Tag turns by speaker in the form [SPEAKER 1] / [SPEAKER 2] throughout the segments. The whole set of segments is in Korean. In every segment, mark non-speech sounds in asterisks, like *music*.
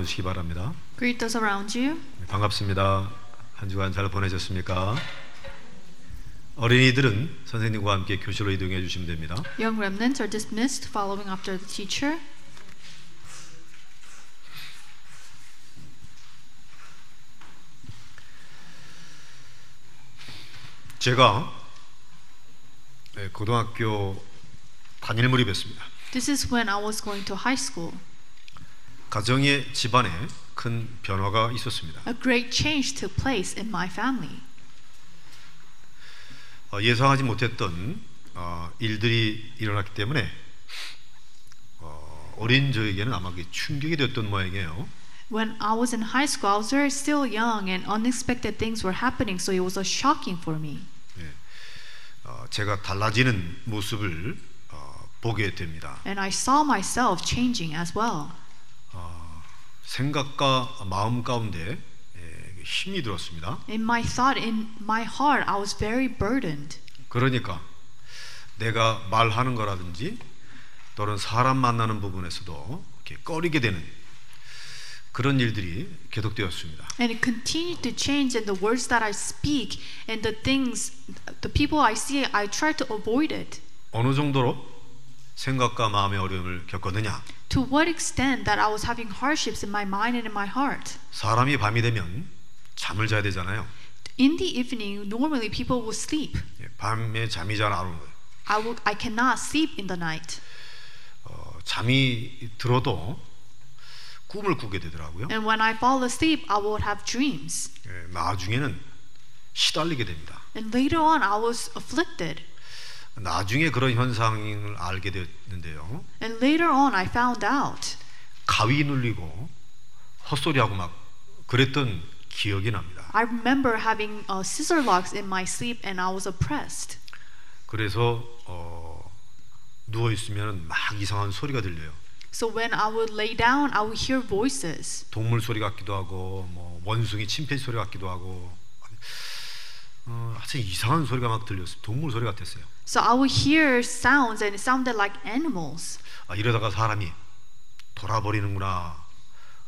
[SPEAKER 1] 주시기 바랍니다.
[SPEAKER 2] Greet those around you.
[SPEAKER 1] 네, 반갑습니다. 한 주간 잘 보내셨습니까? 어린이들은 선생님과 함께 교실로 이동해 주시면 됩니다.
[SPEAKER 2] Young remnants are dismissed following after the teacher.
[SPEAKER 1] 제가 네, 고등학교 단일 몰입했습니다.
[SPEAKER 2] This is when I was going to high school.
[SPEAKER 1] 가정의 집안에 큰 변화가 있었습니다.
[SPEAKER 2] A great change took place in my family.
[SPEAKER 1] 어, 예상하지 못했던 어, 일들이 일어났기 때문에 어, 어린 저에게는 아마 충격이 되었던 모양이에요.
[SPEAKER 2] When I was in high school, I was very still young and unexpected things were happening, so it was a shocking for me.
[SPEAKER 1] 예, 어, 제가 달라지는 모습을 어, 보게 됩니다.
[SPEAKER 2] And I saw myself changing as well.
[SPEAKER 1] 생각과 마음 가운데 예, 힘이 들었습니다.
[SPEAKER 2] In my thought, in my heart, I was very burdened.
[SPEAKER 1] 그러니까 내가 말하는 거라든지 또는 사람 만나는 부분에서도 이렇게 꺼리게 되는 그런 일들이 계속되었습니다.
[SPEAKER 2] And it continued to change in the words that I speak and the things, the people I see, I try to avoid it.
[SPEAKER 1] 어느 정도로 생각과 마음의 어려움을 겪었느냐?
[SPEAKER 2] To what extent that I was having hardships in my mind and in my heart.
[SPEAKER 1] 사람이 밤이 되면 잠을 자야 되잖아요.
[SPEAKER 2] In the evening, normally people will sleep.
[SPEAKER 1] 예, 밤에 잠이 잘 안 오는 거예요.
[SPEAKER 2] I, will, I cannot sleep in the night.
[SPEAKER 1] 어, 잠이 들어도 꿈을 꾸게 되더라고요.
[SPEAKER 2] And when I fall asleep, I will have dreams.
[SPEAKER 1] 예, 나중에는 시달리게 됩니다.
[SPEAKER 2] And later on, I was afflicted.
[SPEAKER 1] 나중에 그런 현상을 알게 됐는데요.
[SPEAKER 2] And later on, I found out.
[SPEAKER 1] 가위 눌리고 헛소리하고 막 그랬던 기억이 납니다.
[SPEAKER 2] I remember having uh, scissor locks in my sleep and I was oppressed.
[SPEAKER 1] 그래서 어, 누워 있으면 막 이상한 소리가 들려요.
[SPEAKER 2] So when I would lay down, I would hear voices.
[SPEAKER 1] 동물 소리 같기도 하고 뭐 원숭이 침팬 소리 같기도 하고 어, 아주 이상한 소리가 막 들렸어요. 동물 소리 같았어요.
[SPEAKER 2] So I would hear sounds and it sounded like animals.
[SPEAKER 1] 아, 이러다가 사람이 돌아버리는구나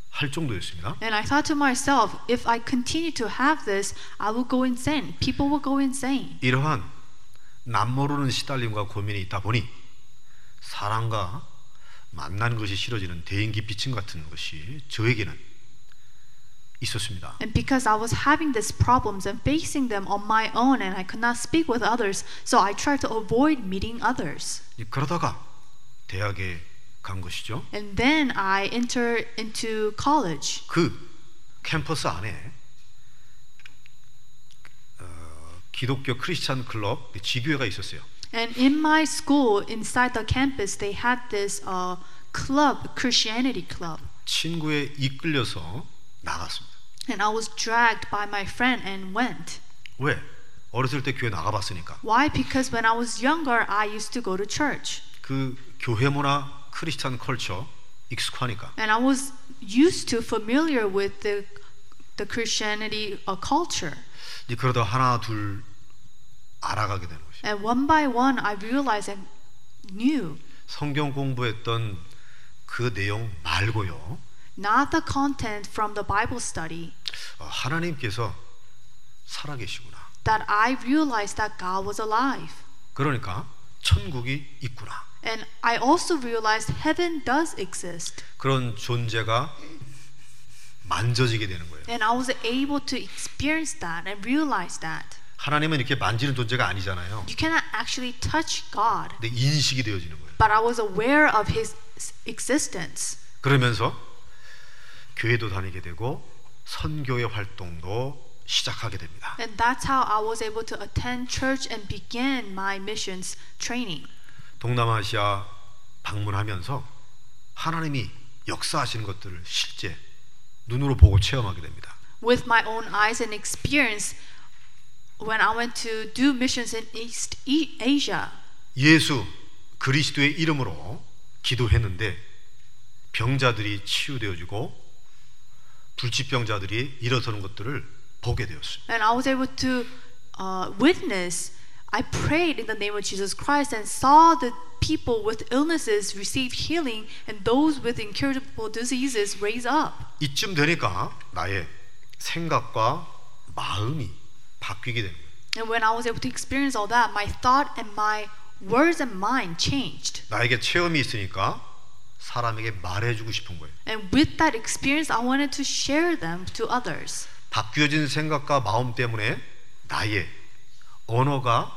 [SPEAKER 1] 할 정도였습니다.
[SPEAKER 2] And I thought to myself, if I continue to have this, I will go insane. People will go insane.
[SPEAKER 1] 이러한 남모르는 시달림과 고민이 있다 보니 사랑과 만난 것이 싫어지는 대인기 비침 같은 것이 저에게는 있었습니다.
[SPEAKER 2] And because I was having these problems and facing them on my own and I could not speak with others, so I tried to avoid meeting others.
[SPEAKER 1] 그러다가 대학에 간 것이죠.
[SPEAKER 2] And then I entered into college.
[SPEAKER 1] 그 캠퍼스 안에 어, 기독교 크리스찬 클럽 지교회가 있었어요.
[SPEAKER 2] And in my school, inside the campus, they had this uh, club, Christianity club.
[SPEAKER 1] 친구에 이끌려서 나갔습니다.
[SPEAKER 2] And I was dragged by my friend and went.
[SPEAKER 1] 왜? 어렸을 때 교회 나가봤으니까.
[SPEAKER 2] Why? Because when I was younger, I used to go to church.
[SPEAKER 1] 그 교회 문화, 크리스찬 컬처 익숙하니까.
[SPEAKER 2] And I was used to familiar with the, the Christianity uh, culture.
[SPEAKER 1] 이제 그러다 하나 둘 알아가게 되는 것이.
[SPEAKER 2] And one by one, I realized and knew
[SPEAKER 1] 성경 공부했던 그 내용 말고요.
[SPEAKER 2] not the content from the Bible study,
[SPEAKER 1] 어, 하나님께서 살아계시구나.
[SPEAKER 2] that I realized that God was alive.
[SPEAKER 1] 그러니까 천국이 있구나.
[SPEAKER 2] And I also realized heaven does exist.
[SPEAKER 1] 그런 존재가 만져지게 되는 거예요.
[SPEAKER 2] And I was able to experience that and realize that.
[SPEAKER 1] 하나님은 이렇게 만지는 존재가 아니잖아요.
[SPEAKER 2] You cannot actually touch God,
[SPEAKER 1] 근데 인식이 되어지는 거예요.
[SPEAKER 2] but I was aware of His existence.
[SPEAKER 1] 그러면서 교회도 다니게 되고 선교의 활동도 시작하게 됩니다.
[SPEAKER 2] And that's how I was able to attend church and begin my missions training.
[SPEAKER 1] 동남아시아 방문하면서 하나님이 역사하시는 것들을 실제 눈으로 보고 체험하게 됩니다.
[SPEAKER 2] With my own eyes and experience, when I went to do missions in East E- Asia,
[SPEAKER 1] 예수 그리스도의 이름으로 기도했는데 병자들이 치유되어지고 불치병자들이 일어서는 것들을 보게 되었습니다.
[SPEAKER 2] and I was able to uh, witness I prayed in the name of Jesus Christ and saw the people with illnesses receive healing and those with incurable diseases raise up.
[SPEAKER 1] 이쯤 되니까 나의 생각과 마음이 바뀌게 되는 거예요.
[SPEAKER 2] And when I was able to experience all that, my thought and my words and mind changed.
[SPEAKER 1] 나에게 체험이 있으니까 사람에게 말해주고 싶은 거예요.
[SPEAKER 2] And with that experience, I wanted to share them to others.
[SPEAKER 1] 바뀌어진 생각과 마음 때문에 나의 언어가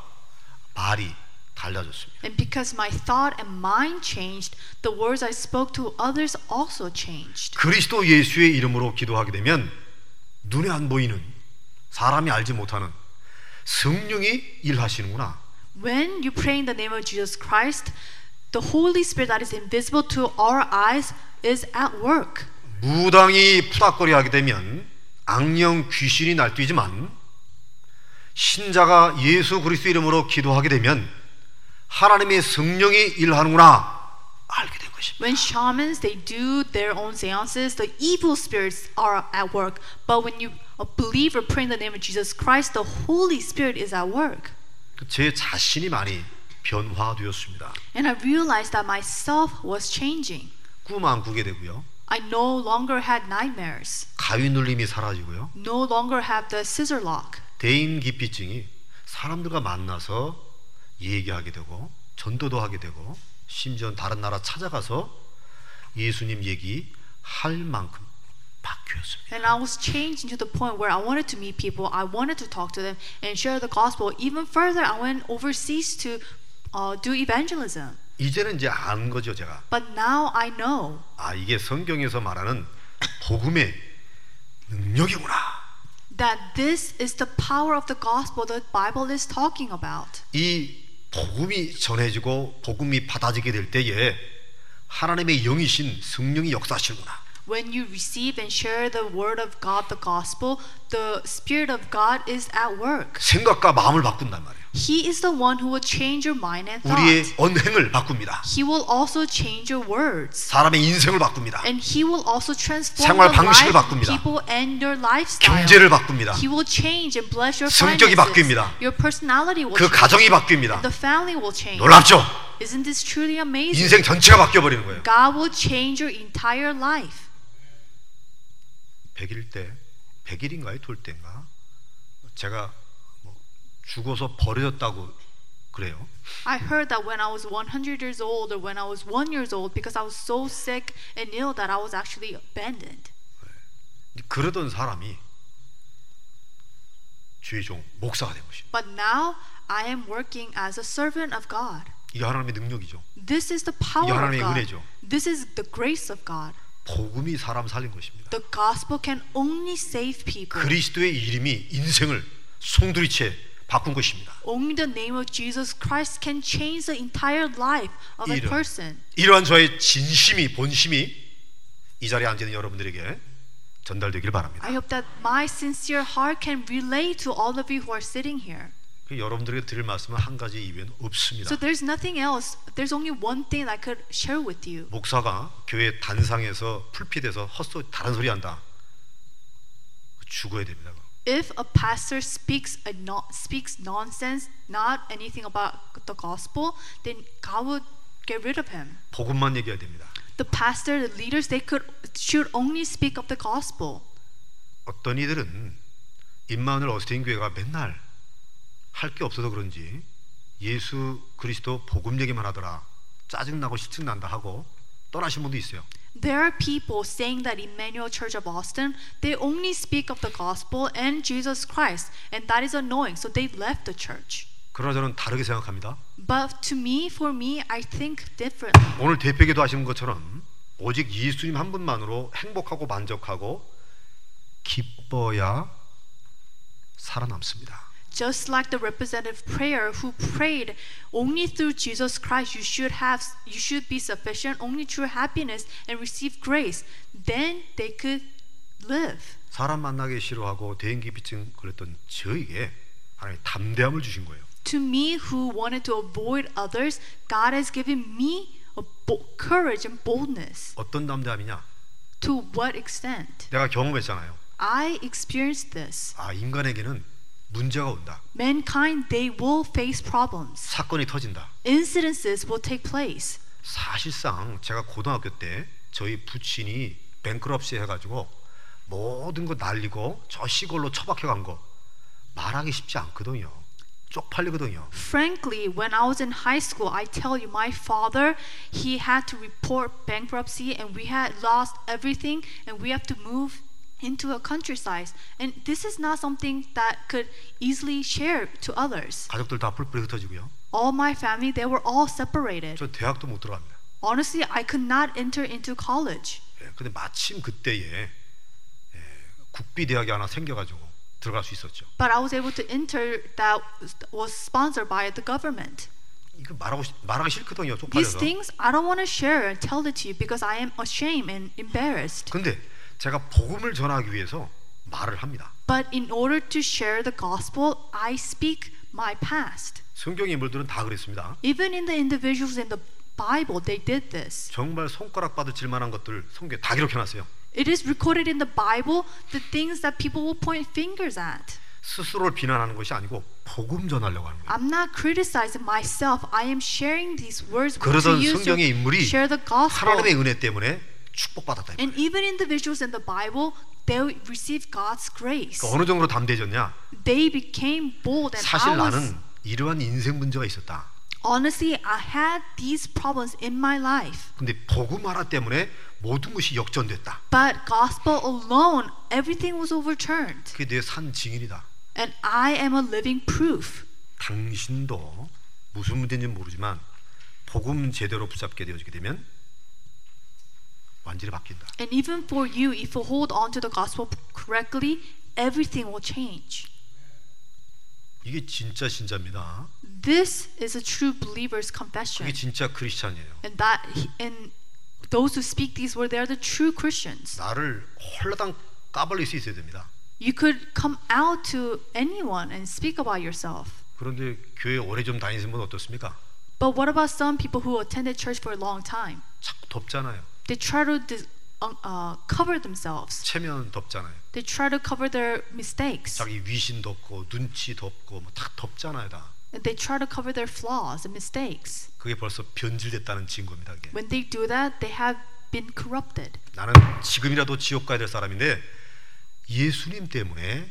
[SPEAKER 1] 말이 달라졌습니다.
[SPEAKER 2] And because my thought and mind changed, the words I spoke to others also changed.
[SPEAKER 1] 그리스도 예수의 이름으로 기도하게 되면 눈에 안 보이는 사람이 알지 못하는 성령이 일하시는구나.
[SPEAKER 2] When you pray in the name of Jesus Christ, the Holy Spirit that is invisible to our eyes is at work.
[SPEAKER 1] 무당이 푸닥거리 하게 되면 악령 귀신이 날뛰지만 신자가 예수 그리스도 이름으로 기도하게 되면 하나님의 성령이 일하는구나 알게 된 것입니다.
[SPEAKER 2] When shamans they do their own seances, the evil spirits are at work. But when you a believer pray in the name of Jesus Christ, the Holy Spirit is at work.
[SPEAKER 1] 제 자신이 많이 변화되었습니다.
[SPEAKER 2] And I realized that myself was changing.
[SPEAKER 1] 꿈 안 꾸게 되고요.
[SPEAKER 2] I no longer had nightmares.
[SPEAKER 1] 가위 눌림이 사라지고요.
[SPEAKER 2] No longer have the scissor lock.
[SPEAKER 1] 대인 기피증이 사람들과 만나서 얘기하게 되고 전도도 하게 되고 심지어 다른 나라 찾아가서 예수님 얘기 할 만큼 바뀌었습니다.
[SPEAKER 2] And I was changed into the point where I wanted to meet people, I wanted to talk to them and share the gospel. Even further, I went overseas to uh, do evangelism.
[SPEAKER 1] 이제는 이제 아는 거죠, 제가.
[SPEAKER 2] But now I know
[SPEAKER 1] 아, 이게 성경에서 말하는 복음의 능력이구나.
[SPEAKER 2] that this is the power of the gospel the Bible is talking about.
[SPEAKER 1] 이 복음이 전해지고 복음이 받아지게 될 때에 하나님의 영이신 성령이 역사하시는구나.
[SPEAKER 2] When you receive and share the word of God, the gospel, the Spirit of God is at work.
[SPEAKER 1] 생각과 마음을 바꾼단 말이에요.
[SPEAKER 2] He is the one who will change your mind and
[SPEAKER 1] 우리의
[SPEAKER 2] thoughts.
[SPEAKER 1] 언행을 바꿉니다.
[SPEAKER 2] He will also change your words.
[SPEAKER 1] 사람의 인생을 바꿉니다.
[SPEAKER 2] And he will also transform
[SPEAKER 1] 생활
[SPEAKER 2] the
[SPEAKER 1] 방식을
[SPEAKER 2] life
[SPEAKER 1] 바꿉니다.
[SPEAKER 2] of people and your lifestyle.
[SPEAKER 1] 경제를 바꿉니다.
[SPEAKER 2] He will change and bless your
[SPEAKER 1] 성격이
[SPEAKER 2] finances.
[SPEAKER 1] 바뀝니다.
[SPEAKER 2] Your personality will
[SPEAKER 1] 그
[SPEAKER 2] change.
[SPEAKER 1] 가정이 바뀝니다.
[SPEAKER 2] The family will change.
[SPEAKER 1] 놀랍죠?
[SPEAKER 2] Isn't this truly amazing?
[SPEAKER 1] 인생 전체가 바뀌어 버리는 거예요.
[SPEAKER 2] God will change your entire life.
[SPEAKER 1] 100일 때 100일인가요? 돌 때인가? 제가 뭐 죽어서 버려졌다고 그래요.
[SPEAKER 2] I heard that when I was 100 years old or when I was 1 years old because I was so sick and ill that I was actually abandoned.
[SPEAKER 1] 그러던 사람이 주의 종 목사가 된 것입니다.
[SPEAKER 2] But now I am working as a servant of God.
[SPEAKER 1] 이게 하나님의 능력이죠.
[SPEAKER 2] This is the power of
[SPEAKER 1] 하나님의
[SPEAKER 2] God.
[SPEAKER 1] 은혜죠.
[SPEAKER 2] This is the grace of God.
[SPEAKER 1] 복음이 사람 살린 것입니다.
[SPEAKER 2] The gospel can only save people.
[SPEAKER 1] 그리스도의 이름이 인생을 송두리째 바꾼 것입니다.
[SPEAKER 2] Only the name of Jesus Christ can change the entire life of a person.
[SPEAKER 1] 이러한 저의 진심이 본심이 이 자리에 앉아 있는 여러분들에게 전달되길 바랍니다.
[SPEAKER 2] I hope that my sincere heart can relate to all of you who are sitting here.
[SPEAKER 1] 그 여러분들에게 드릴 말씀은 한 가지 이외엔 없습니다.
[SPEAKER 2] So there's nothing else. There's only one thing I could share with you.
[SPEAKER 1] 목사가 교회 단상에서 풀핏에서 헛소 다른 소리 한다. 죽어야 됩니다.
[SPEAKER 2] If a pastor speaks a no, speaks nonsense, not anything about the gospel, then God would get rid of him.
[SPEAKER 1] 복음만 얘기해야 됩니다.
[SPEAKER 2] The pastor, the leaders, they could should only speak of the gospel.
[SPEAKER 1] 어떤 이들은 임마누엘 어스틴 교회가 맨날 할 게 없어서 그런지 예수 그리스도 복음 얘기만 하더라 짜증나고 실증난다 하고 떠나신 분도 있어요.
[SPEAKER 2] There are people saying that Emmanuel Church of Austin, they only speak of the gospel and Jesus Christ, and that is annoying. So they left the church.
[SPEAKER 1] 그러나 저는 다르게 생각합니다.
[SPEAKER 2] But to me, for me, I think differently.
[SPEAKER 1] 오늘 대표기도 하신 것처럼 오직 예수님 한 분만으로 행복하고 만족하고 기뻐야 살아남습니다.
[SPEAKER 2] Just like the representative prayer who prayed only through Jesus Christ, you should have you should be sufficient only through happiness and receive grace. Then they could live.
[SPEAKER 1] 사람 만나기 싫어하고 대인기피증 걸렸던 저에게 하나님 담대함을 주신 거예요.
[SPEAKER 2] To me, who wanted to avoid others, God has given me a bo- courage and boldness.
[SPEAKER 1] 어떤 담대함이냐?
[SPEAKER 2] To what extent?
[SPEAKER 1] 내가 경험했잖아요.
[SPEAKER 2] I experienced this.
[SPEAKER 1] 아 인간에게는 문제가 온다.
[SPEAKER 2] mankind they will face problems.
[SPEAKER 1] 사건이 터진다.
[SPEAKER 2] Incidences will take place.
[SPEAKER 1] 사실상 제가 고등학교 때 저희 부친이 뱅크럽시 해가지고 모든 거 날리고 저 시골로 처박혀 간 거 말하기 쉽지 않거든요. 쪽팔리거든요.
[SPEAKER 2] Frankly, when I was in high school, I tell you, my father, he had to report bankruptcy and we had lost everything and we have to move into a countryside. And this is not something that could easily share to others.
[SPEAKER 1] 가족들 다 뿔뿔이 흩어지고요.
[SPEAKER 2] All my family, they were all separated.
[SPEAKER 1] 저 대학도 못 들어갑니다.
[SPEAKER 2] Honestly, I could not enter into college.
[SPEAKER 1] 예, 근데 마침 그때에 예, 국비 대학이 하나 생겨가지고 들어갈 수 있었죠.
[SPEAKER 2] But I was able to enter that was sponsored by the government.
[SPEAKER 1] 이거 말하고 싶- 말하기 싫거든요.
[SPEAKER 2] These
[SPEAKER 1] 쪽팔려서.
[SPEAKER 2] things I don't want to share and tell it to you because I am ashamed and embarrassed.
[SPEAKER 1] 근데 제가 복음을 전하기 위해서 말을 합니다.
[SPEAKER 2] But in order to share the gospel, I speak my past.
[SPEAKER 1] 성경 인물들은 다 그랬습니다.
[SPEAKER 2] Even in the individuals in the Bible, they did this.
[SPEAKER 1] 정말 손가락 받으칠 만한 것들 성경에 다 기록해 놨어요.
[SPEAKER 2] It is recorded in the Bible the things that people will point fingers at.
[SPEAKER 1] 스스로를 비난하는 것이 아니고 복음 전하려고 하는 거예요.
[SPEAKER 2] I'm not criticizing myself. I am sharing these words
[SPEAKER 1] 그러던
[SPEAKER 2] you
[SPEAKER 1] 성경의
[SPEAKER 2] to
[SPEAKER 1] 인물이
[SPEAKER 2] share the gospel.
[SPEAKER 1] 하나님의 은혜 때문에 축복받았다. 이
[SPEAKER 2] And even individuals in the Bible, they receive God's grace.
[SPEAKER 1] 그러니까 어느 정도로 담대해졌냐?
[SPEAKER 2] They became bold and
[SPEAKER 1] 사실 나는 이러한 인생 문제가 있었다.
[SPEAKER 2] honestly I had these problems in my life.
[SPEAKER 1] 근데 복음 하나 때문에 모든 것이 역전됐다.
[SPEAKER 2] But gospel alone, everything was overturned.
[SPEAKER 1] 그게 내 산 증인이다.
[SPEAKER 2] And I am a living proof.
[SPEAKER 1] 당신도 무슨 문제인지 는 모르지만 복음 제대로 붙잡게 되어지게 되면 완전히 바뀐다.
[SPEAKER 2] And even for you, if you hold on to the gospel correctly, everything will change.
[SPEAKER 1] 이게 진짜 신자입니다.
[SPEAKER 2] This is a true believer's
[SPEAKER 1] 그게
[SPEAKER 2] confession.
[SPEAKER 1] 진짜 크리스찬이에요.
[SPEAKER 2] And that and those who speak these words, they are the true Christians.
[SPEAKER 1] 나를 홀라당 까발릴 수 있어야 됩니다.
[SPEAKER 2] You could come out to anyone and speak about yourself.
[SPEAKER 1] 그런데 교회 오래 좀 다니신 분 어떻습니까?
[SPEAKER 2] But what about some people who attended church for a long time?
[SPEAKER 1] 자꾸 덥잖아요.
[SPEAKER 2] They try to uh, uh, cover themselves.
[SPEAKER 1] 체면 덥잖아요.
[SPEAKER 2] They try to cover their mistakes.
[SPEAKER 1] 자기 위신 덥고 눈치 덥고 뭐다 덥잖아요, 다.
[SPEAKER 2] And they try to cover their flaws and mistakes.
[SPEAKER 1] 그게 벌써 변질됐다는 증거입니다. 그게.
[SPEAKER 2] When they do that, they have been corrupted.
[SPEAKER 1] 나는 지금이라도 지옥 가야 될 사람인데 예수님 때문에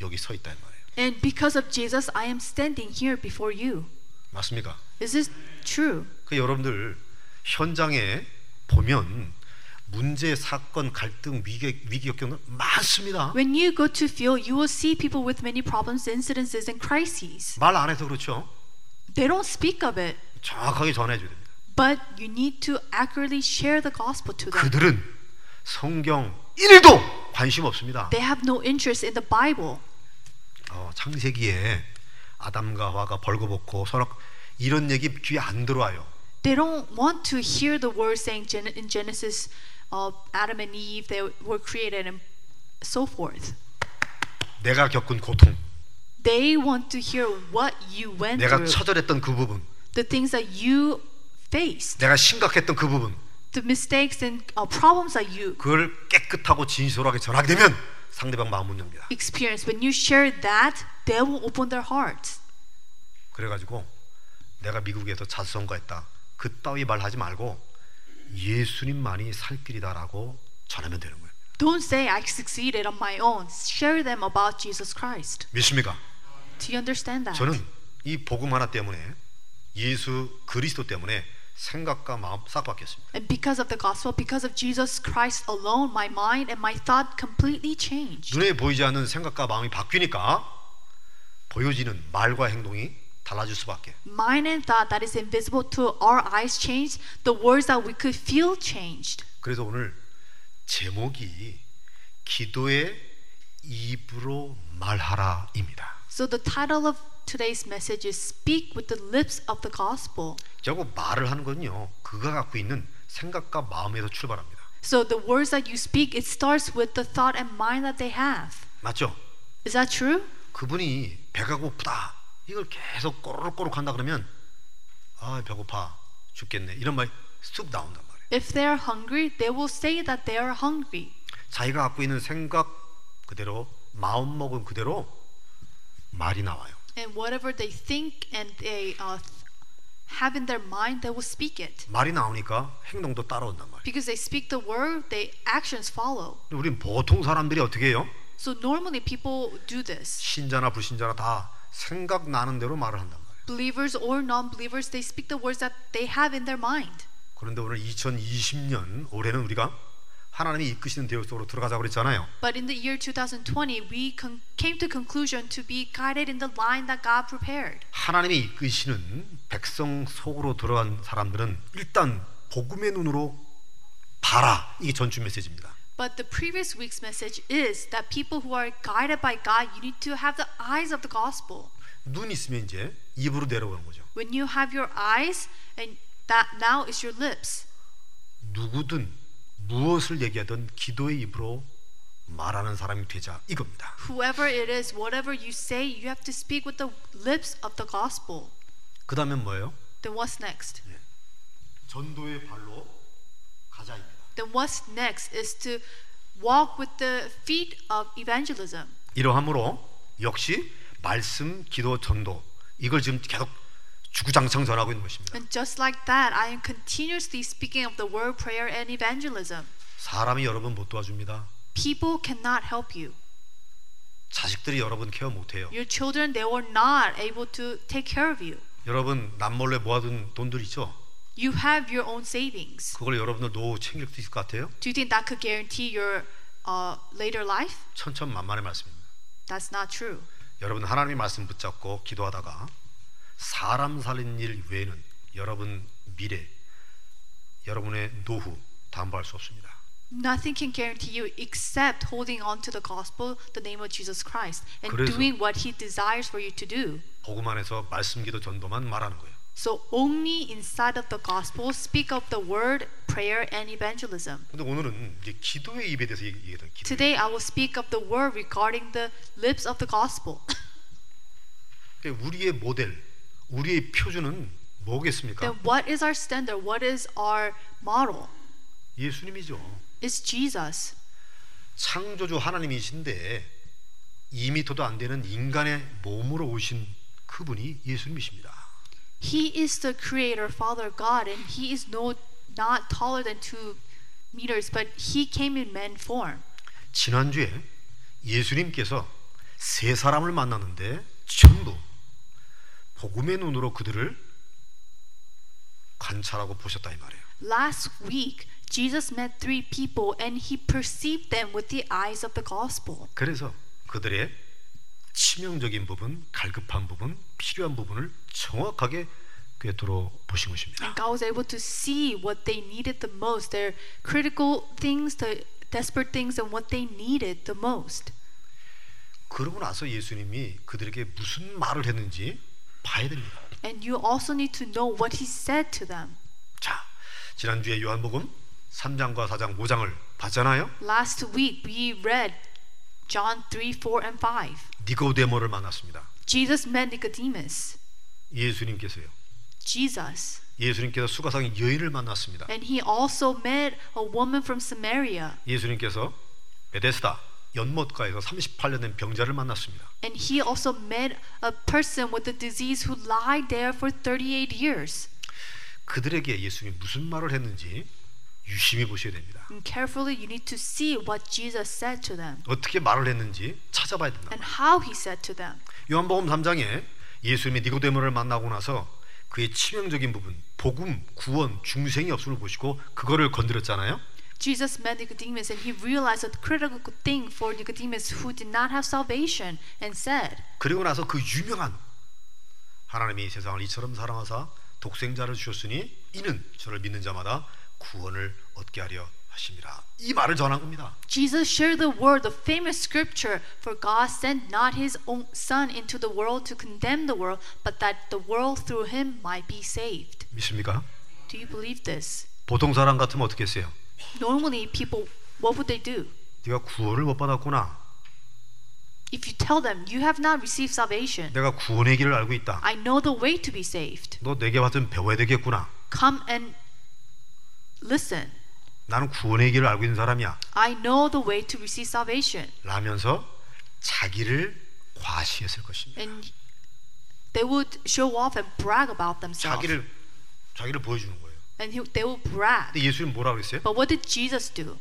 [SPEAKER 1] 여기 서 있다 이 말이에요.
[SPEAKER 2] And because of Jesus, I am standing here before you.
[SPEAKER 1] 맞습니까?
[SPEAKER 2] Is this true?
[SPEAKER 1] 그 여러분들 현장에 보면 문제, 사건, 갈등, 위기, 위기 역경은 많습니다.
[SPEAKER 2] When you go to field, you will see people with many problems, incidences, and crises.
[SPEAKER 1] 말 안 해서 그렇죠.
[SPEAKER 2] They don't speak of it,
[SPEAKER 1] 정확하게 전해줘야 됩니다.
[SPEAKER 2] but you need to accurately share the gospel to them.
[SPEAKER 1] 그들은 성경 1도 관심 없습니다.
[SPEAKER 2] They have no interest in the Bible.
[SPEAKER 1] 어, 창세기에 아담과 하와가 벌거벗고 서로 이런 얘기 귀에 안 들어와요.
[SPEAKER 2] They don't want to hear the word saying Gen- in Genesis, uh, Adam and Eve, they were created and so forth.
[SPEAKER 1] 내가 겪은 고통,
[SPEAKER 2] They want to hear what you went
[SPEAKER 1] 내가
[SPEAKER 2] through,
[SPEAKER 1] 처절했던 그 부분,
[SPEAKER 2] the things that you faced,
[SPEAKER 1] 내가 심각했던 그 부분,
[SPEAKER 2] the mistakes and uh, problems that you
[SPEAKER 1] 그걸 깨끗하고 진솔하게 전하게 되면 상대방 마음 못 엽니다.
[SPEAKER 2] experienced. When you share that, they will open their hearts.
[SPEAKER 1] 그래가지고 내가 미국에서 자수성가했다. 그 따위 말 하지 말고 예수님만이 살 길이다라고 전하면 되는 거예요.
[SPEAKER 2] Don't say I succeeded on my own. Share them about Jesus Christ.
[SPEAKER 1] 믿습니까?
[SPEAKER 2] Do you understand that?
[SPEAKER 1] 저는 이 복음 하나 때문에 예수 그리스도 때문에 생각과 마음 싹 바뀌었습니다.
[SPEAKER 2] And because of the gospel, because of Jesus Christ alone, my mind and my thought completely changed.
[SPEAKER 1] 눈에 보이지 않는 생각과 마음이 바뀌니까 보여지는 말과 행동이 달라질 수밖에.
[SPEAKER 2] Mind and thought that is invisible to our eyes changed. The words that we could feel changed.
[SPEAKER 1] 그래서 오늘 제목이 기도의 입으로 말하라입니다.
[SPEAKER 2] So the title of today's message is Speak with the lips of the gospel.
[SPEAKER 1] 결국 말을 하는 건요. 그가 갖고 있는 생각과 마음에서 출발합니다.
[SPEAKER 2] So the words that you speak, it starts with the thought and mind that they have.
[SPEAKER 1] 맞죠?
[SPEAKER 2] Is that true?
[SPEAKER 1] 그분이 배가 고프다. 이걸 계속 꼬르륵꼬르륵 한다 그러면 아 배고파 죽겠네 이런 말이 쑥 나온단 말이에요.
[SPEAKER 2] If they are hungry, they will say that they are hungry.
[SPEAKER 1] 자기가 갖고 있는 생각 그대로 마음 먹은 그대로 말이 나와요.
[SPEAKER 2] And whatever they think and they uh, have in their mind, they will speak it.
[SPEAKER 1] 말이 나오니까 행동도 따라온단 말이에요.
[SPEAKER 2] Because they speak the word, they actions follow.
[SPEAKER 1] 우리 보통 사람들이 어떻게 해요?
[SPEAKER 2] So normally people do this.
[SPEAKER 1] 신자나 불신자나 다 생각나는 대로 말을 한단 말이에요.
[SPEAKER 2] Believers or non-believers, they speak the words that they have in their mind.
[SPEAKER 1] 그런데 오늘 2020년 올해는 우리가 하나님이 이끄시는 대역 속으로 들어가자고 그랬잖아요.
[SPEAKER 2] But in the year 2020, we came to conclusion to be guided in the line that God prepared.
[SPEAKER 1] 하나님이 이끄시는 백성 속으로 들어간 사람들은 일단 복음의 눈으로 봐라. 이게 전주 메시지입니다.
[SPEAKER 2] But the previous week's message is that people who are guided by God, you need to have the eyes of the gospel.
[SPEAKER 1] 눈 있으면 이제 입으로 내려오는 거죠.
[SPEAKER 2] When you have your eyes, and that now is your lips.
[SPEAKER 1] 누구든 무엇을 얘기하든 기도의 입으로 말하는 사람이 되자 이겁니다.
[SPEAKER 2] Whoever it is, whatever you say, you have to speak with the lips of the gospel.
[SPEAKER 1] 그 다음엔 뭐예요?
[SPEAKER 2] Then what's next?
[SPEAKER 1] 전도의 발로 가자입니다.
[SPEAKER 2] Then what's next is to walk with the feet of evangelism.
[SPEAKER 1] 이러함으로 역시 말씀, 기도, 전도 이걸 지금 계속 주구장창 전하고 있는 것입니다.
[SPEAKER 2] And just like that, I am continuously speaking of the word, prayer, and evangelism.
[SPEAKER 1] 사람이 여러분 못 도와줍니다.
[SPEAKER 2] People cannot help you.
[SPEAKER 1] 자식들이 여러분 케어 못해요.
[SPEAKER 2] Your children, they were not able to take care of you.
[SPEAKER 1] 여러분 남몰래 모아둔 돈들 있죠?
[SPEAKER 2] You have your own savings.
[SPEAKER 1] 그걸 여러분들 노후 챙길 수 있을 것 같아요?
[SPEAKER 2] Do you think that could guarantee your uh, later life?
[SPEAKER 1] 천천만만의 말씀입니다.
[SPEAKER 2] That's not true.
[SPEAKER 1] 여러분 하나님의 말씀 붙잡고 기도하다가 사람 살린 일 외에는 여러분 미래, 여러분의 노후 담보할 수 없습니다.
[SPEAKER 2] Nothing can guarantee you except holding on to the gospel, the name of Jesus Christ, and doing what He desires for you to do.
[SPEAKER 1] 복음 안에서 말씀, 기도, 전도만 말하는 거예요.
[SPEAKER 2] So only inside of the gospel speak of the word, prayer, and evangelism.
[SPEAKER 1] 근데 오늘은 이제 기도의 입에 대해서 얘기하던 기도.
[SPEAKER 2] Today I will speak of the word regarding the lips of the gospel.
[SPEAKER 1] 그러니까 우리의 모델, 우리의 표준은 뭐겠습니까?
[SPEAKER 2] then what is our standard? What is our model?
[SPEAKER 1] 예수님이죠.
[SPEAKER 2] It's Jesus.
[SPEAKER 1] 창조주 하나님이신데 2미터도 안 되는 인간의 몸으로 오신 그분이 예수님이십니다.
[SPEAKER 2] He is the creator, Father God, and he is no not taller than two meters, but he came in man form.
[SPEAKER 1] 지난주에 예수님께서 세 사람을 만났는데 전부 복음의 눈으로 그들을 관찰하고 보셨다 이 말이에요.
[SPEAKER 2] Last week, Jesus met three people and he perceived them with the eyes of the gospel.
[SPEAKER 1] 그래서 그들의 치명적인 부분, 갈급한 부분, 필요한 부분을 정확하게 꿰뚫어 보신 것입니다.
[SPEAKER 2] And God was able to see what they needed the most, their critical things, the desperate things, and what they needed the most.
[SPEAKER 1] 그러고 나서 예수님이 그들에게 무슨 말을 했는지 봐야 됩니다.
[SPEAKER 2] And you also need to know what he said to them.
[SPEAKER 1] 자, 지난주에 요한복음 3장과 4장, 5장을 봤잖아요.
[SPEAKER 2] Last week, we read John 3, 4, and 5.
[SPEAKER 1] 니고데모를 만났습니다.
[SPEAKER 2] Jesus met Nicodemus.
[SPEAKER 1] 예수님께서요.
[SPEAKER 2] Jesus.
[SPEAKER 1] 예수님께서 수가상의 여인을 만났습니다.
[SPEAKER 2] And he also met a woman from Samaria.
[SPEAKER 1] 예수님께서 베데스다 연못가에서 38년 된 병자를 만났습니다.
[SPEAKER 2] And he also met a person with a disease who lied there for 38 years.
[SPEAKER 1] 그들에게 예수님이 무슨 말을 했는지 유심히 보셔야 됩니다.
[SPEAKER 2] And carefully, you need to see what Jesus said to them
[SPEAKER 1] 어떻게 말을 했는지 찾아봐야 된다.
[SPEAKER 2] and how he said to them.
[SPEAKER 1] 요한복음 3장에 예수님이 니고데모를 만나고 나서 그의 치명적인 부분, 복음, 구원, 중생이 없음을 보시고 그거를 건드렸잖아요.
[SPEAKER 2] Jesus met Nicodemus and he realized a critical thing for Nicodemus who did not have salvation and said,
[SPEAKER 1] 그리고 나서 그 유명한 하나님이 세상을 이처럼 사랑하사 독생자를 주셨으니 이는 저를 믿는 자마다 구원을 얻게 하려 하심이라. 이 말을 전한 겁니다.
[SPEAKER 2] Jesus shared the word, the famous scripture, for God sent not his own son into the world to condemn the world, but that the world through him might be saved.
[SPEAKER 1] 믿습니까?
[SPEAKER 2] Do you believe this?
[SPEAKER 1] 보통 사람 같으면 어떻게 했어요?
[SPEAKER 2] Normally, people, what would they do?
[SPEAKER 1] 네가 구원을 못 받았구나.
[SPEAKER 2] If you tell them, you have not received salvation,
[SPEAKER 1] 내가 구원의 길을 알고 있다.
[SPEAKER 2] I know the way to be saved.
[SPEAKER 1] 너 내게 와서 배워야 되겠구나.
[SPEAKER 2] Come and listen.
[SPEAKER 1] 나는 구원의 길을 알고 있는 사람이야.
[SPEAKER 2] I know the way to receive salvation.
[SPEAKER 1] 라면서 자기를 과시했을 것입니다.
[SPEAKER 2] and they would show off and brag about themselves.
[SPEAKER 1] 자기를 자기를 보여주는 거예요.
[SPEAKER 2] And he, they will brag.
[SPEAKER 1] 근데 예수님 뭐라 그랬어요?
[SPEAKER 2] But what did Jesus do?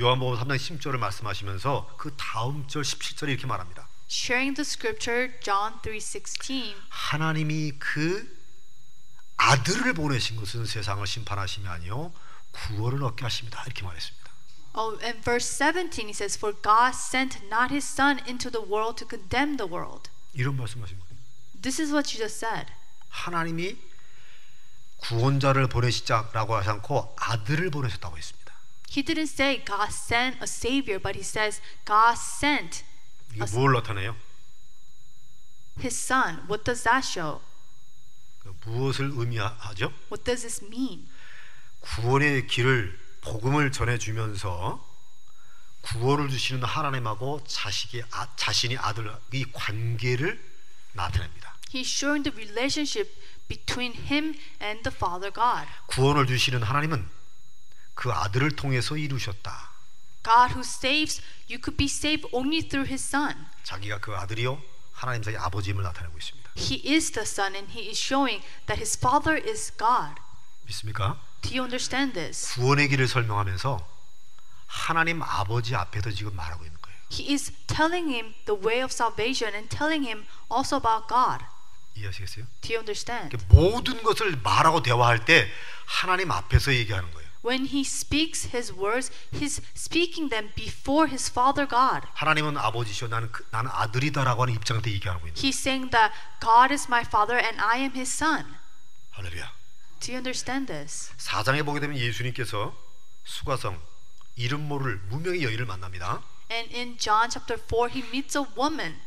[SPEAKER 1] 요한복음 3장 10절을 말씀하시면서 그 다음 절 17절에 이렇게 말합니다.
[SPEAKER 2] Sharing the scripture, John 3:16.
[SPEAKER 1] 하나님이 그 아들을 보내신 것은 세상을 심판하심이 아니요 구원을 얻게 하십니다. 이렇게 말했습니다.
[SPEAKER 2] Oh, and verse 17 he says, "For God sent not his son into the world to condemn the world."
[SPEAKER 1] 이런 말씀하신 거예요.
[SPEAKER 2] This is what Jesus said.
[SPEAKER 1] 하나님이 구원자를 보내시자라고 하지 않고 아들을 보내셨다고 했습니다.
[SPEAKER 2] He didn't say God sent a savior, but he says God sent
[SPEAKER 1] 이게 뭘 나타내요?
[SPEAKER 2] his son. What does that show?
[SPEAKER 1] 그 무엇을 의미하죠?
[SPEAKER 2] What does this mean?
[SPEAKER 1] 구원의 길을 복음을 전해주면서 구원을 주시는 하나님하고 자식의 아, 자신이 아들 이 관계를 나타냅니다.
[SPEAKER 2] He's showing the relationship between him and the Father God.
[SPEAKER 1] 구원을 주시는 하나님은 그 아들을 통해서 이루셨다.
[SPEAKER 2] God who saves, you could be saved only through his son.
[SPEAKER 1] 자기가 그 아들이요 하나님 자기 아버지임을 나타내고 있습니다.
[SPEAKER 2] He is the son and he is showing that his father is God.
[SPEAKER 1] 믿습니까?
[SPEAKER 2] Do you understand this?
[SPEAKER 1] 구원의 길을 설명하면서 하나님 아버지 앞에서 지금 말하고 있는 거예요.
[SPEAKER 2] He is telling him the way of salvation and telling him also about God.
[SPEAKER 1] 이해하시겠어요?
[SPEAKER 2] Do you understand?
[SPEAKER 1] 모든 것을 말하고 대화할 때 하나님 앞에서 얘기하는 거예요.
[SPEAKER 2] When he speaks his words, he's speaking them before his father God.
[SPEAKER 1] 하나님은 아버지시오 나는 그, 나는 아들이다라고 하는 입장에서 얘기하고 있는.
[SPEAKER 2] He's saying that God is my father and I am his son.
[SPEAKER 1] 할렐루야.
[SPEAKER 2] Do you understand this?
[SPEAKER 1] 4장에 보게 되면 예수님께서 수가성 이름 모를 무명의 여인을 만납니다.
[SPEAKER 2] And in John chapter 4, he meets a woman.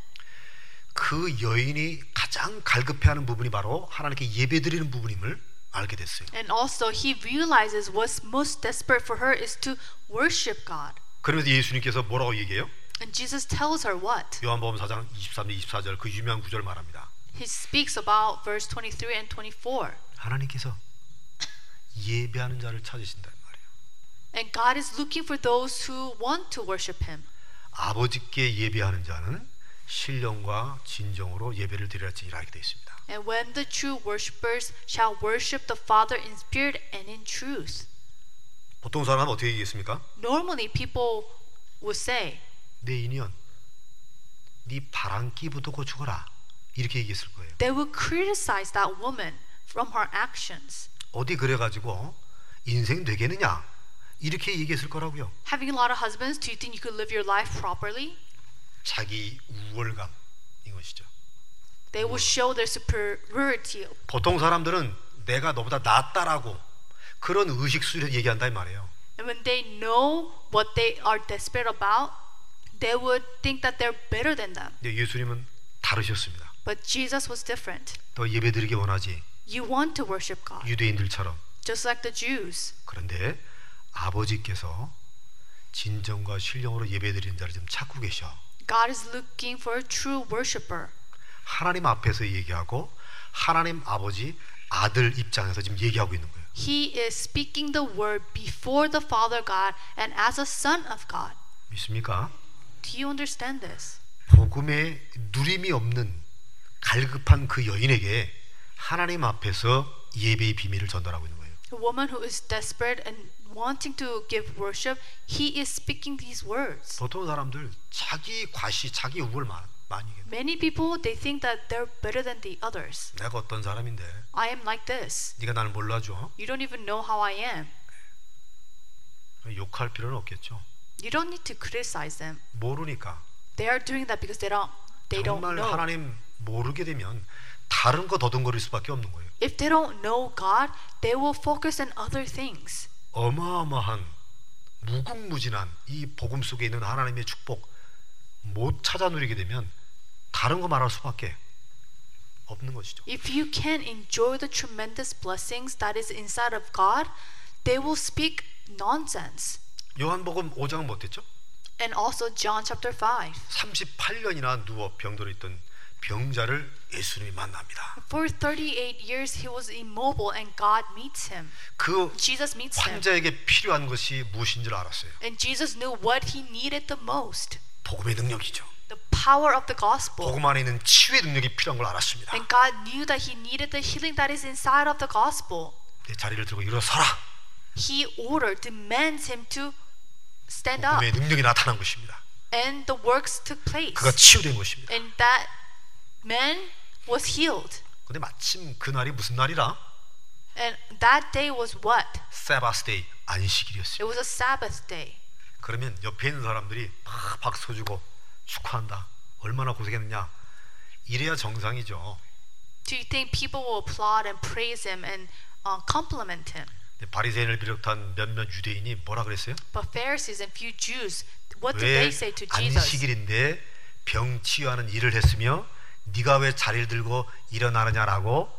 [SPEAKER 1] 그 여인이 가장 갈급해하는 부분이 바로 하나님께 예배드리는 부분임을 알게 됐어요.
[SPEAKER 2] And also, he realizes what's most desperate for her is to worship God.
[SPEAKER 1] 그러면서 예수님께서 뭐라고 얘기해요?
[SPEAKER 2] And Jesus tells her what?
[SPEAKER 1] 요한복음 4장 23절 24절 그 유명한 구절 말합니다.
[SPEAKER 2] He speaks about verse 23 and 24.
[SPEAKER 1] 하나님께서 예배하는 자를 찾으신단 말이에요.
[SPEAKER 2] And God is looking for those who want to worship him.
[SPEAKER 1] 아버지께 예배하는 자는 신령과 진정으로 예배를 드려야지라 하게 되어 있습니다.
[SPEAKER 2] And when the true worshippers shall worship the Father in spirit and in truth.
[SPEAKER 1] 보통 사람은 어떻게 얘기했습니까?
[SPEAKER 2] Normally, people would say,
[SPEAKER 1] 내 인연, 네 바람기부터 고쳐거라 이렇게 얘기했을 거예요.
[SPEAKER 2] they would criticize that woman from her actions.
[SPEAKER 1] 어디 그래가지고 인생 되겠느냐 이렇게 얘기했을 거라고요.
[SPEAKER 2] Having a lot of husbands, do you think you could live your life properly?
[SPEAKER 1] 자기 우월감 이것이죠.
[SPEAKER 2] They will show their superiority.
[SPEAKER 1] 보통 사람들은 내가 너보다 낫다라고 그런 의식 수를 얘기한다 이 말이에요.
[SPEAKER 2] And when they know what they are desperate about, they would think that they're better than them.
[SPEAKER 1] 예수님은 다르셨습니다.
[SPEAKER 2] But Jesus was different.
[SPEAKER 1] 너 예배드리기 원하지
[SPEAKER 2] You want to worship God,
[SPEAKER 1] 유대인들처럼
[SPEAKER 2] just like the Jews.
[SPEAKER 1] 그런데 아버지께서 진정과 신령으로 예배드리는 자를 좀 찾고 계셔.
[SPEAKER 2] God is looking for a true worshiper.
[SPEAKER 1] 하나님 앞에서 얘기하고 하나님 아버지 아들 입장에서 지금 얘기하고 있는 거예요.
[SPEAKER 2] He is speaking the word before the Father God and as a son of God.
[SPEAKER 1] 믿습니까?
[SPEAKER 2] Do you understand this?
[SPEAKER 1] 복음에 누림이 없는 갈급한 그 여인에게 하나님 앞에서 예배의 비밀을 전달하고 있는 거예요.
[SPEAKER 2] A woman who is desperate and wanting to give worship, he is speaking these words.
[SPEAKER 1] 보통 사람들 자기 과시, 자기 우월 많- 많이 얘기해요.
[SPEAKER 2] Many people they think that they're better than the others.
[SPEAKER 1] 내가 어떤 사람인데
[SPEAKER 2] I am like this.
[SPEAKER 1] 네가 나를 몰라줘.
[SPEAKER 2] You don't even know how I am.
[SPEAKER 1] 욕할 필요는 없겠죠.
[SPEAKER 2] You don't need to criticize them.
[SPEAKER 1] 모르니까.
[SPEAKER 2] They are doing that because they don't they don't
[SPEAKER 1] 정말
[SPEAKER 2] know.
[SPEAKER 1] 하나님 모르게 되면 다른 거 더듬거릴 수밖에 없는 거예요.
[SPEAKER 2] If they don't know God, they will focus on other things.
[SPEAKER 1] 어마어마한 무궁무진한 이 복음 속에 있는 하나님의 축복 못 찾아 누리게 되면 다른 거 말할 수밖에 없는 것이죠.
[SPEAKER 2] If you can enjoy the tremendous blessings that is inside of God, they will speak nonsense.
[SPEAKER 1] 요한복음 5장은 못했죠?
[SPEAKER 2] And also John chapter 5.
[SPEAKER 1] 38년이나 누워 병들어 있던 병자를 예수님이 만납니다.
[SPEAKER 2] For 38 years he was immobile and God meets him.
[SPEAKER 1] 그
[SPEAKER 2] Jesus meets him.
[SPEAKER 1] 환자에게 필요한 것이 무엇인 줄 알았어요.
[SPEAKER 2] And Jesus knew what he needed the most.
[SPEAKER 1] 복음의 능력이죠.
[SPEAKER 2] The power of the gospel.
[SPEAKER 1] 복음 안에 있는 치유의 능력이 필요한 걸 알았습니다.
[SPEAKER 2] And God knew that he needed the healing that is inside of the gospel.
[SPEAKER 1] 내 자리를 들고 일어서라.
[SPEAKER 2] He ordered, demands him to stand up.
[SPEAKER 1] 복음의 능력이 나타난 것입니다.
[SPEAKER 2] And the works took place.
[SPEAKER 1] 그가 치유된 것입니다.
[SPEAKER 2] And that man was healed.
[SPEAKER 1] 근데 마침 그 날이 무슨 날이라?
[SPEAKER 2] And that day was what?
[SPEAKER 1] 세바스데이 안식일이었어요.
[SPEAKER 2] It was a Sabbath day.
[SPEAKER 1] 그러면 옆에 있는 사람들이 막 박수 주고 축하한다. 얼마나 고생했느냐. 이래야 정상이죠.
[SPEAKER 2] Do you think people will applaud and praise him and uh, compliment him?
[SPEAKER 1] 바리새인을 비롯한 몇몇 유대인이 뭐라 그랬어요?
[SPEAKER 2] But Pharisees and few Jews, what did
[SPEAKER 1] 왜
[SPEAKER 2] they say to Jesus?
[SPEAKER 1] 안식일인데 병 치유하는 일을 했으며 네가 왜 자리를 들고 일어나느냐라고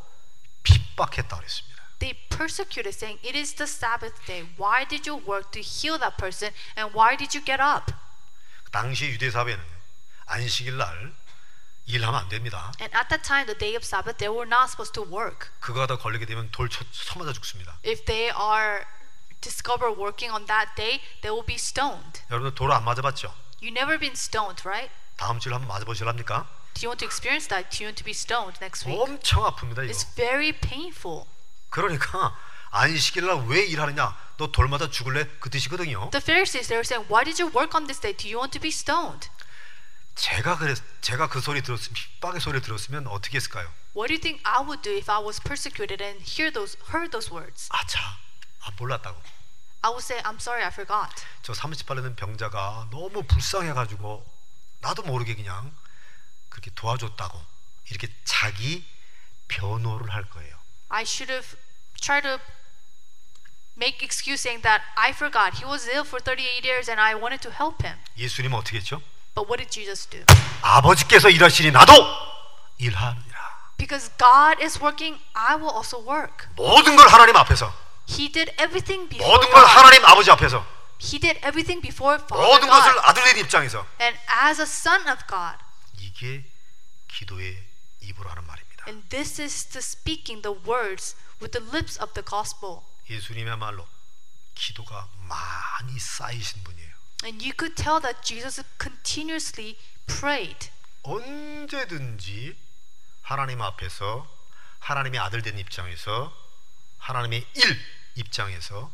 [SPEAKER 1] 핍박했다 그랬습니다.
[SPEAKER 2] They persecuted, saying, It is the Sabbath day. Why did you work to heal that person? And why did you get up?
[SPEAKER 1] 당시 유대 사회는 안식일 날 일하면 안 됩니다.
[SPEAKER 2] And at that time, the day of Sabbath, they were not supposed to work.
[SPEAKER 1] 그거 다 걸리게 되면 돌 쳐, 쳐맞아 죽습니다.
[SPEAKER 2] If they are discovered working on that day, they will be stoned.
[SPEAKER 1] 여러분들 돌안 맞아봤죠?
[SPEAKER 2] You never been stoned, right?
[SPEAKER 1] 다음 주에 한번 맞아보실랍니까?
[SPEAKER 2] Do you want to experience that? Do you want to be stoned next week?
[SPEAKER 1] 엄청 아픕니다 이거.
[SPEAKER 2] It's very painful.
[SPEAKER 1] 그러니까 안식일 날왜 일하느냐? 너돌 맞아 죽을래? 그 뜻이거든요.
[SPEAKER 2] The Pharisees, they were saying, Why did you work on this day? Do you want to be stoned?
[SPEAKER 1] 제가 그랬, 제가 그 소리 들었으면 핍박의 소리 들었으면 어떻게 했을까요?
[SPEAKER 2] What do you think I would do if I was persecuted and hear those heard those words?
[SPEAKER 1] 아차, 아 몰랐다고.
[SPEAKER 2] I would say, I'm sorry, I forgot.
[SPEAKER 1] 저 38년 된 병자가 너무 불쌍해 가지고 나도 모르게 그냥 그렇게 도와줬다고 이렇게 자기 변호를 할 거예요.
[SPEAKER 2] I should have tried to make excuse saying that I forgot. He was ill for 38 years and I wanted to help him.
[SPEAKER 1] 예수님은 어떻게 했죠?
[SPEAKER 2] But what did Jesus do?
[SPEAKER 1] 아버지께서 일하시니 나도 일하느니라.
[SPEAKER 2] Because God is working, I will also work.
[SPEAKER 1] 모든 걸 하나님 앞에서,
[SPEAKER 2] He did everything before
[SPEAKER 1] 모든 걸
[SPEAKER 2] God.
[SPEAKER 1] 하나님 아버지 앞에서,
[SPEAKER 2] He did everything before Father
[SPEAKER 1] 모든 것을
[SPEAKER 2] God.
[SPEAKER 1] 아들의 입장에서
[SPEAKER 2] And as a son of God.
[SPEAKER 1] 이게 기도의 입으로 하는 말입니다.
[SPEAKER 2] And this is the speaking the words with the lips of the gospel.
[SPEAKER 1] 예수님의말로 기도가 많이 쌓이신 분이에요.
[SPEAKER 2] And you could tell that Jesus continuously prayed.
[SPEAKER 1] 언제든지 하나님 앞에서 하나님의 아들 된 입장에서 하나님의 일 입장에서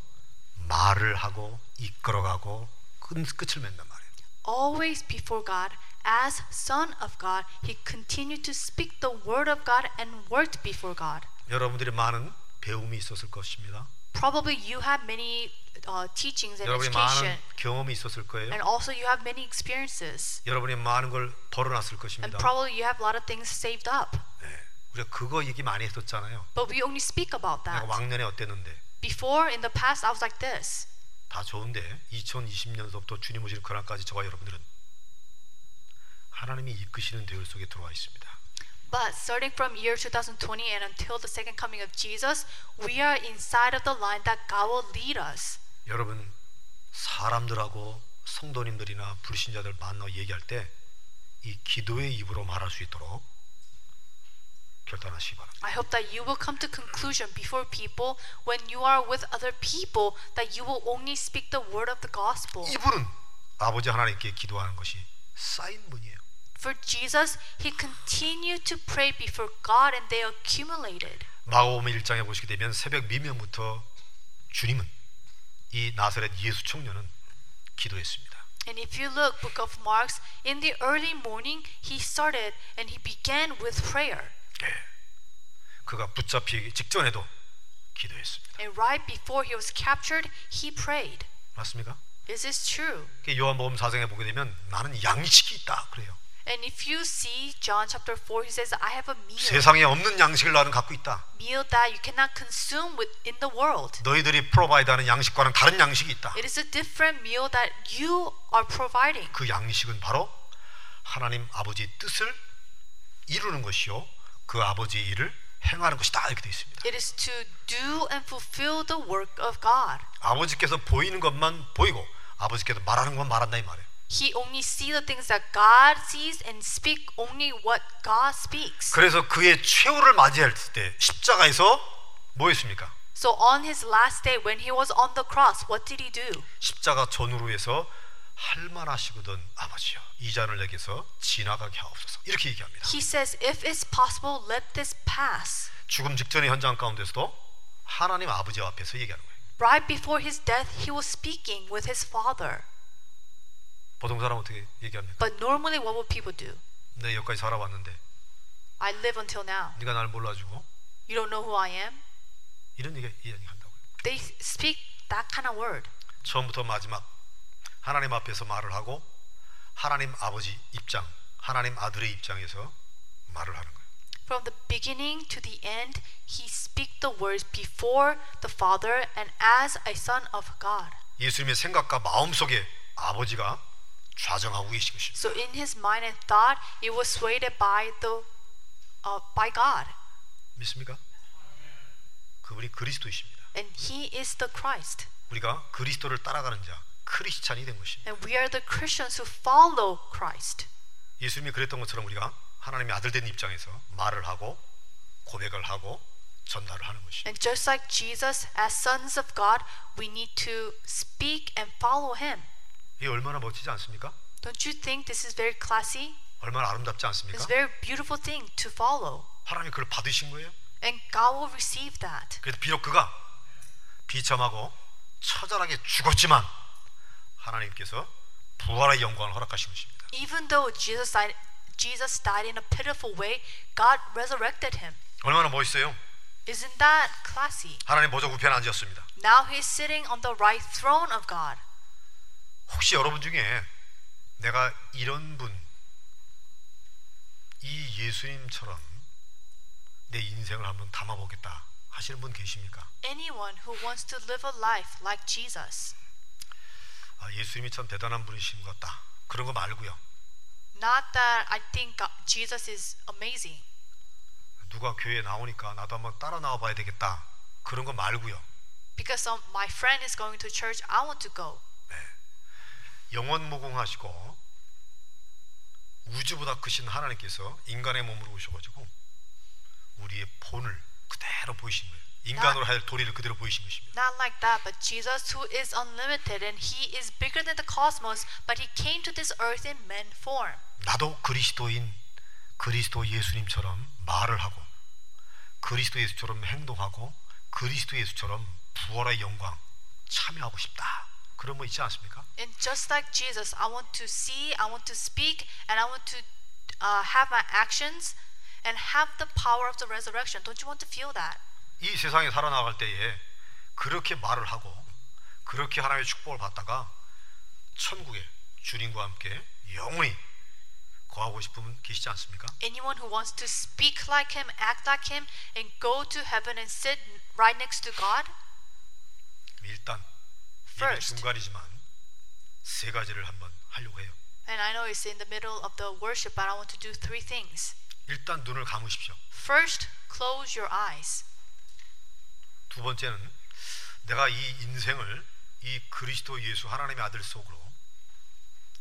[SPEAKER 1] 말을 하고 이끌어가고 끝, 끝을 맺는 말이에요.
[SPEAKER 2] Always before God, as Son of God, he continued to speak the word of God and worked before God.
[SPEAKER 1] 여러분들이 많은 배움이 있었을 것입니다.
[SPEAKER 2] Probably you have many uh, teachings and
[SPEAKER 1] 여러분이
[SPEAKER 2] education,
[SPEAKER 1] 많은 경험이 있었을 거예요.
[SPEAKER 2] and also you have many experiences,
[SPEAKER 1] 여러분이 많은 걸 벌어놨을
[SPEAKER 2] and
[SPEAKER 1] 것입니다.
[SPEAKER 2] probably you have a lot of things saved up.
[SPEAKER 1] 네. 우리가 그거 얘기 많이 했었잖아요.
[SPEAKER 2] But we only speak about
[SPEAKER 1] 내가
[SPEAKER 2] that.
[SPEAKER 1] 왕년에 어땠는데
[SPEAKER 2] Before, in the past, I was like this.
[SPEAKER 1] 다 좋은데 2020년서부터 주님 오시는 그날까지 저와 여러분들은 하나님이 이끄시는 대열 속에 들어와 있습니다.
[SPEAKER 2] But starting from year 2020 and until the second coming of Jesus, we are inside of the line that God will lead us.
[SPEAKER 1] 여러분 사람들하고 성도님들이나 불신자들 만나 얘기할 때 이 기도의 입으로 말할 수 있도록 결단하시기 바랍니다.
[SPEAKER 2] I hope that you will come to conclusion before people when you are with other people that you will only speak the word of the gospel.
[SPEAKER 1] 이분은 아버지 하나님께 기도하는 것이 쌓인 분이에요.
[SPEAKER 2] For Jesus, he continued to pray before God and they accumulated.
[SPEAKER 1] 마가복음 1장에 보시게 되면 새벽 미명부터 주님은 이 나사렛 예수 청년은 기도했습니다.
[SPEAKER 2] And if you look book of Marks, in the early morning he started and he began with prayer.
[SPEAKER 1] 예. 그가 붙잡히기 직전에도 기도했습니다.
[SPEAKER 2] And right before he was captured, he prayed.
[SPEAKER 1] 맞습니까?
[SPEAKER 2] Is this true?
[SPEAKER 1] 그 요한복음 4장에 보게 되면 나는 양식이 있다 그래요.
[SPEAKER 2] And if you see John chapter 4, he says, I have a meal,
[SPEAKER 1] 세상에 없는 양식을 나는 갖고 있다.
[SPEAKER 2] meal that you cannot consume with in the world.
[SPEAKER 1] 너희들이 프로바이드하는 양식과는 다른 양식이 있다.
[SPEAKER 2] It is a different meal that you are providing.
[SPEAKER 1] 그 양식은 바로 하나님 아버지 뜻을 이루는 것이요. 그 아버지 일을 행하는 것이다 이렇게 되어 있습니다.
[SPEAKER 2] It is to do and fulfill the work of God.
[SPEAKER 1] 아버지께서 보이는 것만 보이고 아버지께서 말하는 것만 말한다 이 말이에요.
[SPEAKER 2] He only see the things that God sees and speak only what God speaks.
[SPEAKER 1] 그래서 그의 최후를 맞이할 때 십자가에서 뭐였습니까?
[SPEAKER 2] So on his last day when he was on the cross, what did he do?
[SPEAKER 1] 십자가 전후로 해서 할만하시거든 아버지여 이 잔을 내게서 지나가게 하옵소서 이렇게 얘기합니다.
[SPEAKER 2] He says, If it's possible, let this pass.
[SPEAKER 1] 죽음 직전의 현장 가운데서도 하나님 아버지 앞에서 얘기하는 거예요.
[SPEAKER 2] Right before his death, he was speaking with his father.
[SPEAKER 1] 보통 사람 어떻게 얘기합니까?
[SPEAKER 2] But normally, what would people do?
[SPEAKER 1] 내 여기까지 살아왔는데
[SPEAKER 2] I live until now.
[SPEAKER 1] 네가 날 몰라주고
[SPEAKER 2] You don't know who I am?
[SPEAKER 1] 이런 얘기 이야기 한다고요.
[SPEAKER 2] They speak that kind of word.
[SPEAKER 1] 처음부터 마지막 하나님 앞에서 말을 하고 하나님 아버지 입장, 하나님 아들의 입장에서 말을 하는 거예요.
[SPEAKER 2] From the beginning to the end, he speaks the words before the Father and as a son of God.
[SPEAKER 1] 예수님의 생각과 마음 속에 아버지가 좌정하고 계신 것입니다.
[SPEAKER 2] So in his mind and thought, it was swayed by the uh, by God,
[SPEAKER 1] 믿습니까? 그분이 그리스도이십니다.
[SPEAKER 2] and he is the Christ.
[SPEAKER 1] 우리가 그리스도를 따라가는 자, 크리스찬이 된 것입니다.
[SPEAKER 2] And we are the Christians who follow Christ.
[SPEAKER 1] 예수님이 그랬던 것처럼 우리가 하나님의 아들 된 입장에서 말을 하고 고백을 하고 전달을 하는 것입니다.
[SPEAKER 2] And just like Jesus, as sons of God, we need to speak and follow him.
[SPEAKER 1] 이게 얼마나 멋지지 않습니까?
[SPEAKER 2] Don't you think this is very classy?
[SPEAKER 1] 얼마나 아름답지 않습니까?
[SPEAKER 2] It's a very beautiful thing to follow.
[SPEAKER 1] 하나님이 그걸 받으신 거예요.
[SPEAKER 2] And God will receive that.
[SPEAKER 1] 그래서 비록 그가 비참하고 처절하게 죽었지만 하나님께서 부활의 영광을 허락하신 것입니다.
[SPEAKER 2] Even though Jesus died, Jesus died in a pitiful way, God resurrected him.
[SPEAKER 1] 얼마나 멋있어요.
[SPEAKER 2] Isn't that classy?
[SPEAKER 1] 하나님 보좌 우편에 앉았습니다.
[SPEAKER 2] Now he's sitting on the right throne of God.
[SPEAKER 1] 혹시 여러분 중에 내가 이런 분, 이 예수님처럼 내 인생을 한번 담아보겠다 하시는 분 계십니까?
[SPEAKER 2] Anyone who wants to live a life like Jesus.
[SPEAKER 1] 아, 예수님이 참 대단한 분이신 것 같다. 그런 거 말고요.
[SPEAKER 2] Not that I think Jesus is amazing.
[SPEAKER 1] 누가 교회에 나오니까 나도 한번 따라 나와 봐야 되겠다. 그런 거 말고요.
[SPEAKER 2] Because um, my friend is going to church, I want to go.
[SPEAKER 1] 영원 무궁하시고 우주보다 크신 하나님께서 인간의 몸으로 오셔가지고 우리의 본을 그대로 보이신 거예요. 인간으로 할 도리를 그대로 보이신 것입니다.
[SPEAKER 2] Not like that, but Jesus, who is unlimited and he is bigger than the cosmos, but he came to this earth in man form.
[SPEAKER 1] 나도 그리스도인 그리스도 예수님처럼 말을 하고 그리스도 예수처럼 행동하고 그리스도 예수처럼 부활의 영광 참여하고 싶다. 그런 거 있지 않습니까?
[SPEAKER 2] And just like Jesus, I want to see, I want to speak, and I want to uh, have my actions and have the power of the resurrection. Don't you want to feel that?
[SPEAKER 1] 이 세상에 살아나갈 때에 그렇게 말을 하고 그렇게 하나님의 축복을 받다가 천국에 주님과 함께 영원히 거하고 싶은 분 계시지 않습니까?
[SPEAKER 2] Anyone who wants to speak like him, act like him, and go to heaven and sit right next to God?
[SPEAKER 1] 일단 예배
[SPEAKER 2] First.
[SPEAKER 1] 중간이지만 세 가지를 한번 하려고 해요.
[SPEAKER 2] And I know it's in the middle of the worship, but I want to do three things.
[SPEAKER 1] 일단 눈을 감으십시오.
[SPEAKER 2] First, close your eyes.
[SPEAKER 1] 두 번째는 내가 이 인생을 이 그리스도 예수 하나님의 아들 속으로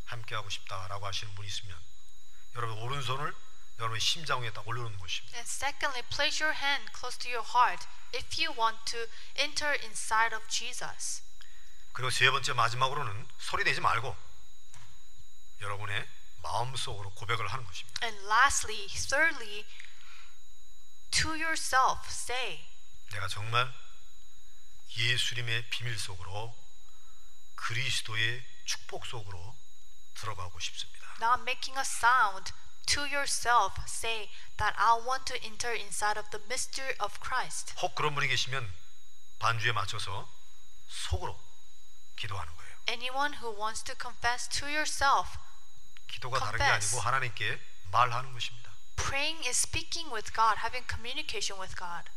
[SPEAKER 1] 함께 하고 싶다라고 하시는 분이 있으면 여러분 오른손을 여러분의 심장 위에 딱 올려놓는 것입니다.
[SPEAKER 2] And secondly, place your hand close to your heart if you want to enter inside of Jesus.
[SPEAKER 1] 그리고 세 번째 마지막으로는 소리 내지 말고 여러분의 마음 속으로 고백을 하는 것입니다.
[SPEAKER 2] And lastly, thirdly, to yourself say,
[SPEAKER 1] 내가 정말 예수님의 비밀 속으로 그리스도의 축복 속으로 들어가고 싶습니다.
[SPEAKER 2] not making a sound, to yourself say that I want to enter inside of the mystery of Christ.
[SPEAKER 1] 혹 그런 분이 계시면 반주에 맞춰서 속으로 기도하는 거예요.
[SPEAKER 2] Anyone who wants to confess to yourself,
[SPEAKER 1] 기도가 다른 게
[SPEAKER 2] Confess.
[SPEAKER 1] 아니고 하나님께 말하는 것입니다.
[SPEAKER 2] praying is speaking with God, having communication with God.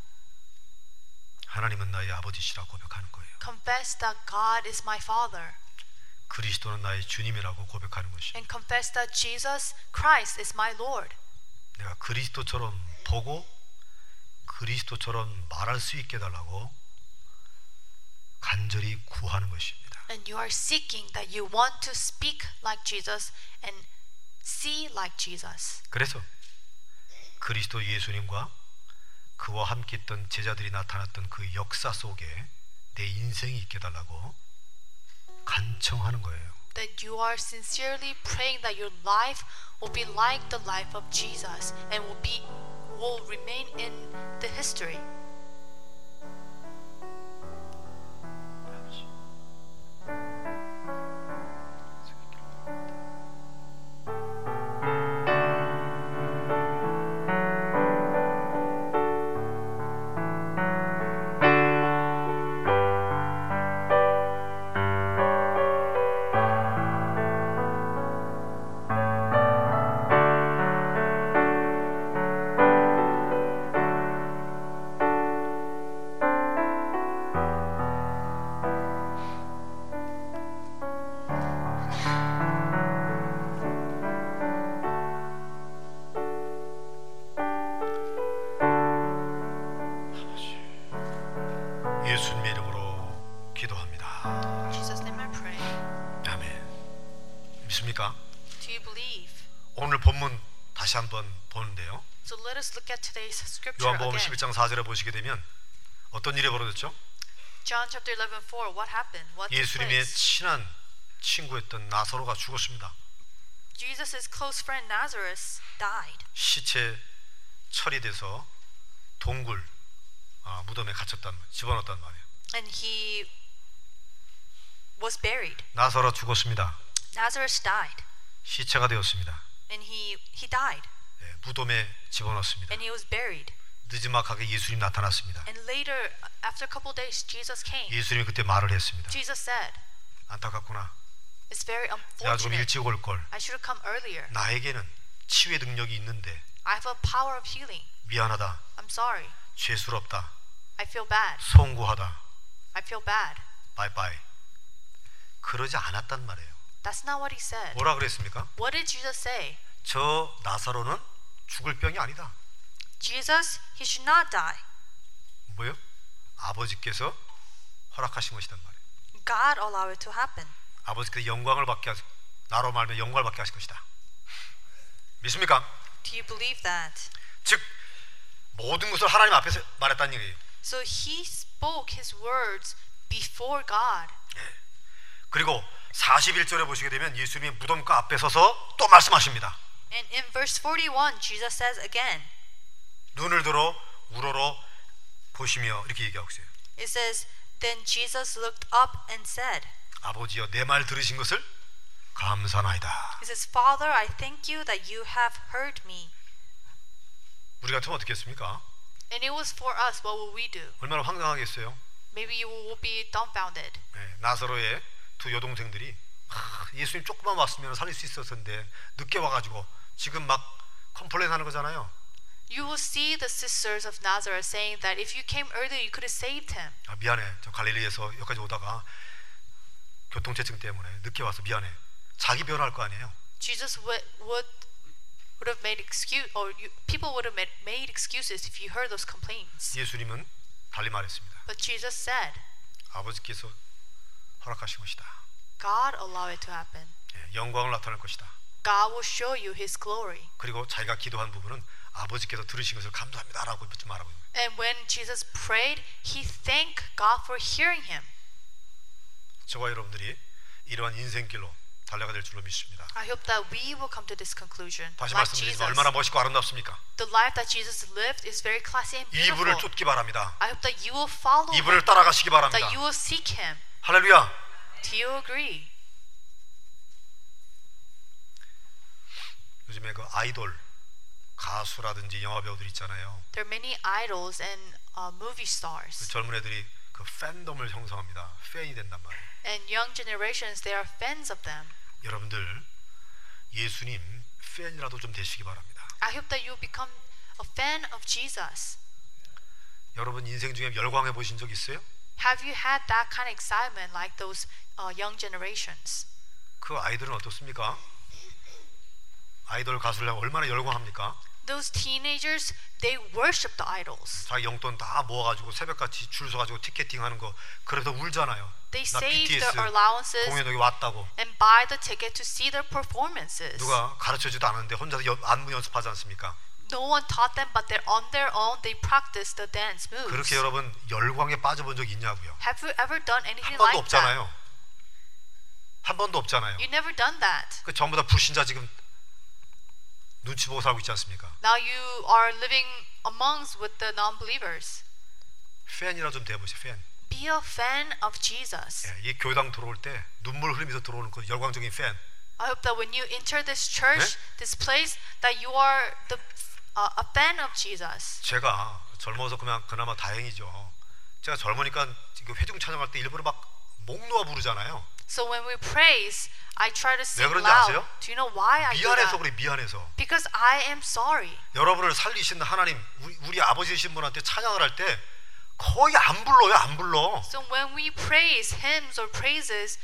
[SPEAKER 1] 하나님은 나의 아버지시라 고백하는 거예요.
[SPEAKER 2] Confess that God is my Father.
[SPEAKER 1] 그리스도는 나의 주님이라고 고백하는 것입니다.
[SPEAKER 2] And confess that Jesus Christ is my Lord.
[SPEAKER 1] 내가 그리스도처럼 보고 그리스도처럼 말할 수 있게 해달라고 간절히 구하는 것입니다.
[SPEAKER 2] And you are seeking that you want to speak like Jesus and see like Jesus.
[SPEAKER 1] 그래서 그리스도 예수님과 그와 함께 있던 제자들이 나타났던 그 역사 속에 내 인생이 있게 해달라고 간청하는 거예요.
[SPEAKER 2] that you are sincerely praying that your life will be like the life of Jesus and will be will remain in the history.
[SPEAKER 1] 예 요한복음
[SPEAKER 2] again.
[SPEAKER 1] 11장 4절에 보시게 되면 어떤 일이 벌어졌죠?
[SPEAKER 2] John chapter 11, 4. What happened? What
[SPEAKER 1] 예수님의? 친한 친구였던 나사로가 죽었습니다.
[SPEAKER 2] Jesus' close friend Nazareth died.
[SPEAKER 1] 시체 처리돼서 동굴 아, 무덤에 갇혔단 말, 집어넣었단 말이에요.
[SPEAKER 2] And he was buried.
[SPEAKER 1] 나사로 죽었습니다.
[SPEAKER 2] Nazareth died.
[SPEAKER 1] 시체가 되었습니다.
[SPEAKER 2] And he, he died.
[SPEAKER 1] 예, 무덤에 집어넣었습니다.
[SPEAKER 2] And he was buried.
[SPEAKER 1] 늦지막하게 예수님 나타났습니다.
[SPEAKER 2] And later, after a couple of days, Jesus came.
[SPEAKER 1] 예수님이 그때 말을 했습니다.
[SPEAKER 2] Jesus said,
[SPEAKER 1] 안타깝구나.
[SPEAKER 2] It's very
[SPEAKER 1] 내가 좀
[SPEAKER 2] unfortunate.
[SPEAKER 1] 일찍 올 걸.
[SPEAKER 2] I should have come earlier.
[SPEAKER 1] 나에게는 치유의 능력이 있는데
[SPEAKER 2] I have a power of healing.
[SPEAKER 1] 미안하다.
[SPEAKER 2] I'm sorry.
[SPEAKER 1] 죄스럽다.
[SPEAKER 2] I feel bad.
[SPEAKER 1] 송구하다.
[SPEAKER 2] I feel bad.
[SPEAKER 1] 바이바이. 그러지 않았단 말이에요.
[SPEAKER 2] That's not what he said.
[SPEAKER 1] 뭐라 그랬습니까?
[SPEAKER 2] What did Jesus say?
[SPEAKER 1] 저 나사로는 죽을 병이 아니다.
[SPEAKER 2] Jesus, he should not die.
[SPEAKER 1] 뭐요? 아버지께서 허락하신 것이단 말이에요.
[SPEAKER 2] God allowed it to happen.
[SPEAKER 1] 아버지께서 영광을 받게 하시 나로 말면 영광을 받게 하실 것이다. 믿습니까?
[SPEAKER 2] Do you believe that?
[SPEAKER 1] 즉 모든 것을 하나님 앞에서 말했다는 얘기예요.
[SPEAKER 2] So he spoke his words before God.
[SPEAKER 1] 그리고 41절에 보시게 되면 예수님이 무덤가 앞에 서서 또 말씀하십니다.
[SPEAKER 2] And in verse 41, Jesus says again,
[SPEAKER 1] 눈을 들어 우러러 보시며 이렇게 얘기하고 있어요.
[SPEAKER 2] it says, Then Jesus looked up and said,
[SPEAKER 1] 아버지여 내 말 들으신 것을 감사나이다.
[SPEAKER 2] He says, Father, I thank you that you have heard me.
[SPEAKER 1] 우리 같으면 어떻게 했습니까?
[SPEAKER 2] And if it was for us, what will we do?
[SPEAKER 1] 얼마나 황당하겠어요.
[SPEAKER 2] Maybe you will be dumbfounded.
[SPEAKER 1] 네, 나사로의 두 여동생들이 하, 예수님 조금만 왔으면 살릴 수 있었는데 늦게 와가지고 지금 막 complain 하는 거잖아요.
[SPEAKER 2] You will see the sisters of Nazareth saying that if you came earlier, you could have saved him.
[SPEAKER 1] 아, 미안해. 저 갈릴리에서 여기까지 오다가 교통체증 때문에 늦게 와서 미안해. 자기 변호할 거 아니에요.
[SPEAKER 2] Jesus would would would have made excuse or you, people would have made, made excuses if you heard those complaints.
[SPEAKER 1] 예수님은 달리 말했습니다.
[SPEAKER 2] But Jesus said,
[SPEAKER 1] 아버지께서 허락하신 것이다.
[SPEAKER 2] God allow it to happen.
[SPEAKER 1] 예, 영광을 나타낼 것이다.
[SPEAKER 2] God will show you His glory.
[SPEAKER 1] 그리고 자기가 기도한 부분은 아버지께서 들으신 것을 감사합니다라고 좀 말하고 있는 거예요.
[SPEAKER 2] And when Jesus prayed, he thanked God for hearing him.
[SPEAKER 1] 저와 여러분들이 이러한 인생길로 달려가 될 줄로 믿습니다.
[SPEAKER 2] I hope that we will come to this conclusion.
[SPEAKER 1] 다시
[SPEAKER 2] Like
[SPEAKER 1] 말씀드리지만 얼마나 멋있고 아름답습니까?
[SPEAKER 2] the life that Jesus lived is very classy and
[SPEAKER 1] 이분을
[SPEAKER 2] beautiful.
[SPEAKER 1] 쫓기 바랍니다.
[SPEAKER 2] I hope that you will follow him,
[SPEAKER 1] 이분을 따라가시기 바랍니다.
[SPEAKER 2] that you will seek him.
[SPEAKER 1] 할렐루야.
[SPEAKER 2] Do you agree?
[SPEAKER 1] 요즘에 그 아이돌 가수라든지 영화 배우들 있잖아요.
[SPEAKER 2] There are many idols and uh, movie
[SPEAKER 1] 그
[SPEAKER 2] stars,
[SPEAKER 1] 젊은 애들이 그 팬덤을 형성합니다. 팬이 된단 말이에요.
[SPEAKER 2] and young generations they are fans of them.
[SPEAKER 1] 여러분들 예수님 팬이라도 좀 되시기 바랍니다.
[SPEAKER 2] I hope that you become a fan of Jesus.
[SPEAKER 1] 여러분 인생 중에 열광해 보신 적 있어요?
[SPEAKER 2] Have you had that kind of excitement like those uh, young generations?
[SPEAKER 1] 그 아이들은 어떻습니까? 아이돌 가수를 얼마나 열광합니까?
[SPEAKER 2] Those teenagers, they worship the idols.
[SPEAKER 1] 자기 용돈 다 모아가지고 새벽같이 줄 서가지고 티켓팅하는 거 그래서 울잖아요.
[SPEAKER 2] They
[SPEAKER 1] 나
[SPEAKER 2] save their allowances
[SPEAKER 1] 공연 여기 왔다고
[SPEAKER 2] and buy the ticket to see their performances.
[SPEAKER 1] 누가 가르쳐주지도 않았는데 혼자서 연- 안무 연습하지 않습니까?
[SPEAKER 2] No one taught them, but they're on their own. They practice the dance moves.
[SPEAKER 1] 그렇게 여러분 열광에 빠져본 적 있냐고요?
[SPEAKER 2] Have you ever done anything
[SPEAKER 1] 한 번도
[SPEAKER 2] like that?
[SPEAKER 1] 없잖아요. 한 번도 없잖아요.
[SPEAKER 2] You never done that.
[SPEAKER 1] 그 전부 다 불신자 지금 눈치 보고 살고 있지 않습니까?
[SPEAKER 2] Now you are living amongst with the non-believers.
[SPEAKER 1] 팬이라 좀 돼보세요. 팬.
[SPEAKER 2] Be a fan of Jesus.
[SPEAKER 1] 예, 이 교회당 들어올 때 눈물 흘리면서 들어오는 그 열광적인 팬.
[SPEAKER 2] I hope that when you enter this church, this place, that you are the uh, a fan of Jesus.
[SPEAKER 1] 제가 젊어서 그냥 그나마 다행이죠. 제가 젊으니까 회중 찬양할 때 일부러 막 목 놓아 부르잖아요.
[SPEAKER 2] So when we praise, I try to sing
[SPEAKER 1] 그런지
[SPEAKER 2] loud.
[SPEAKER 1] 아세요?
[SPEAKER 2] Do you know why I do
[SPEAKER 1] 미안해서
[SPEAKER 2] that?
[SPEAKER 1] 그래 미안해서.
[SPEAKER 2] Because I am sorry.
[SPEAKER 1] 여러분을 살리신 하나님 우리, 우리 아버지신 분한테 찬양을 할 때 거의 안 불러요 안 불러.
[SPEAKER 2] So when we praise hymns or praises